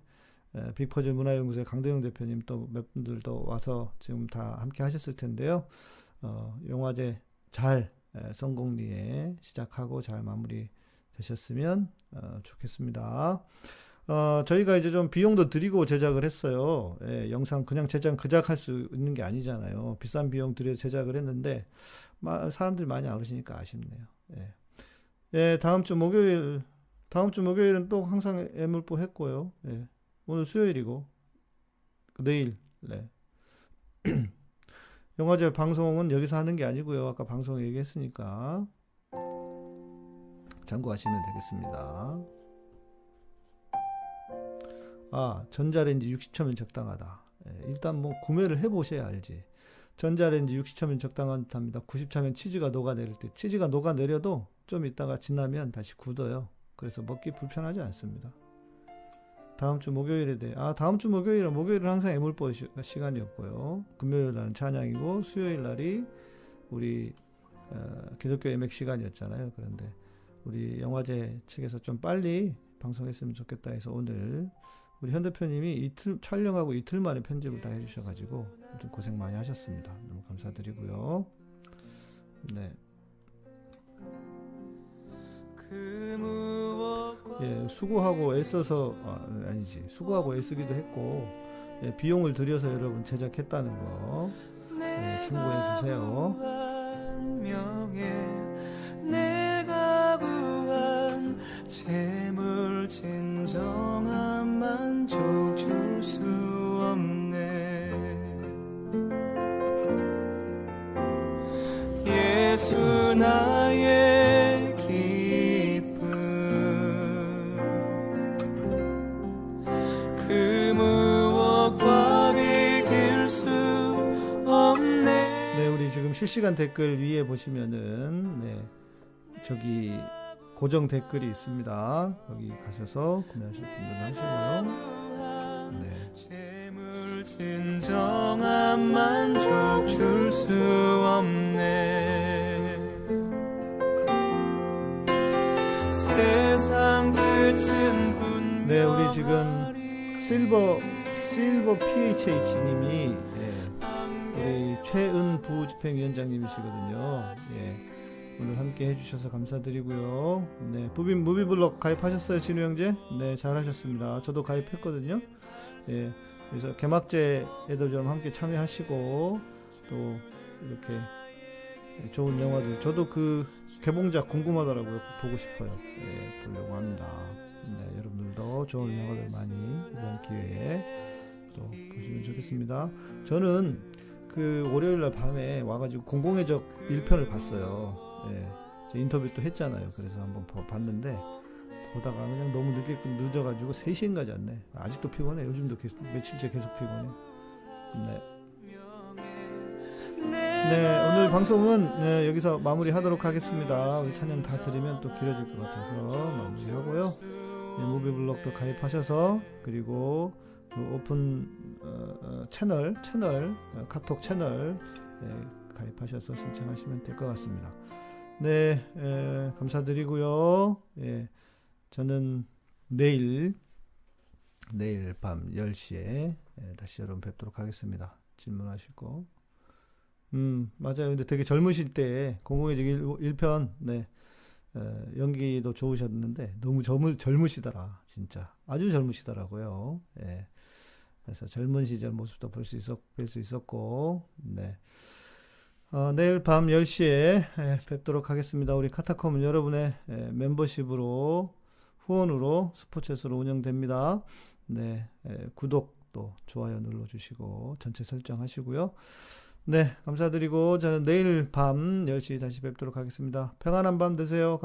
에, 빅퍼즐 문화연구소의 강도영 대표님 또 몇 분들도 와서 지금 다 함께 하셨을 텐데요. 어, 영화제 잘 에, 성공리에 시작하고 잘 마무리 되셨으면 어, 좋겠습니다. 어, 저희가 이제 좀 비용도 드리고 제작을 했어요. 예, 영상 그냥 제작, 그작 할 수 있는 게 아니잖아요. 비싼 비용 들여 제작을 했는데, 마, 사람들이 많이 안 오시니까 아쉽네요. 예. 예, 다음 주 목요일, 다음 주 목요일은 또 항상 애물보 했고요. 예. 오늘 수요일이고, 내일, 네. 영화제 방송은 여기서 하는 게 아니고요. 아까 방송 얘기했으니까. 참고하시면 되겠습니다. 아, 전자레인지 60초면 적당하다. 예, 일단 뭐 구매를 해보셔야 알지. 전자레인지 60초면 적당한 듯합니다. 90초면 치즈가 녹아내릴 때 치즈가 녹아내려도 좀 있다가 지나면 다시 굳어요. 그래서 먹기 불편하지 않습니다. 다음 주 목요일에 대해 아 다음 주 목요일은 목요일은 항상 애물보 시간이었고요. 금요일 날은 찬양이고 수요일 날이 우리 어, 기독교 예맥 시간이었잖아요. 그런데 우리 영화제 측에서 좀 빨리 방송했으면 좋겠다 해서 오늘 우리 현 대표님이 이틀 촬영하고 이틀 만에 편집을 다 해주셔가지고 좀 고생 많이 하셨습니다. 너무 감사드리고요. 네. 예, 수고하고 애써서 아, 아니지 수고하고 애쓰기도 했고 예, 비용을 들여서 여러분 제작했다는 거 예, 참고해 주세요. 재물 진정한 만족 줄 수 없네. 예수 나의 기쁨. 그 무엇과 비길 수 없네. 네 우리 지금 실시간 댓글 위에 보시면은 네 저기 고정 댓글이 있습니다. 여기 가셔서 구매하실 분들 하시고요. 네. 네, 우리 지금 실버 실버 PHH님이 예, 우리 최은 부 집행위원장님이시거든요. 예. 오늘 함께 해주셔서 감사드리고요. 네, 부빈 무비블럭 가입하셨어요, 진우 형제? 네, 잘하셨습니다. 저도 가입했거든요. 예, 그래서 개막제에도 좀 함께 참여하시고 또 이렇게 좋은 영화들 저도 그 개봉작 궁금하더라고요. 보고 싶어요. 예, 보려고 합니다. 네, 여러분들도 좋은 영화들 많이 이번 기회에 또 보시면 좋겠습니다. 저는 그 월요일 날 밤에 와가지고 공공의 적 1편을 봤어요. 예. 인터뷰 또 했잖아요. 그래서 한번 봤는데 보다가 그냥 너무 늦게 늦어가지고 3시인가 잤네. 아직도 피곤해. 요즘도 계속 며칠째 계속 피곤해. 네. 네, 오늘 방송은 네, 여기서 마무리 하도록 하겠습니다. 우리 찬양 다 들으면 또 길어질 것 같아서 마무리하고요. 네, 무비블록도 가입하셔서 그리고 그 오픈 어, 어, 채널 채널 어, 카톡 채널 예, 가입하셔서 신청하시면 될 것 같습니다. 네, 에, 감사드리고요. 예, 저는 내일 내일 밤 10시에 예, 다시 여러분 뵙도록 하겠습니다. 질문하실 거. 음, 맞아요. 근데 되게 젊으실 때 공공의 적 1편 네. 에, 연기도 좋으셨는데 너무 젊으, 젊으시더라. 진짜. 아주 젊으시더라고요. 예. 그래서 젊은 시절 모습도 볼 수 있었, 볼 수 있었고, 네. 어, 내일 밤 10시에 예, 뵙도록 하겠습니다. 우리 카타콤은 여러분의 예, 멤버십으로, 후원으로, 스포츠에서로 운영됩니다. 네. 예, 구독도 좋아요 눌러주시고, 전체 설정하시고요. 네, 감사드리고 저는 내일 밤 10시 다시 뵙도록 하겠습니다. 평안한 밤 되세요.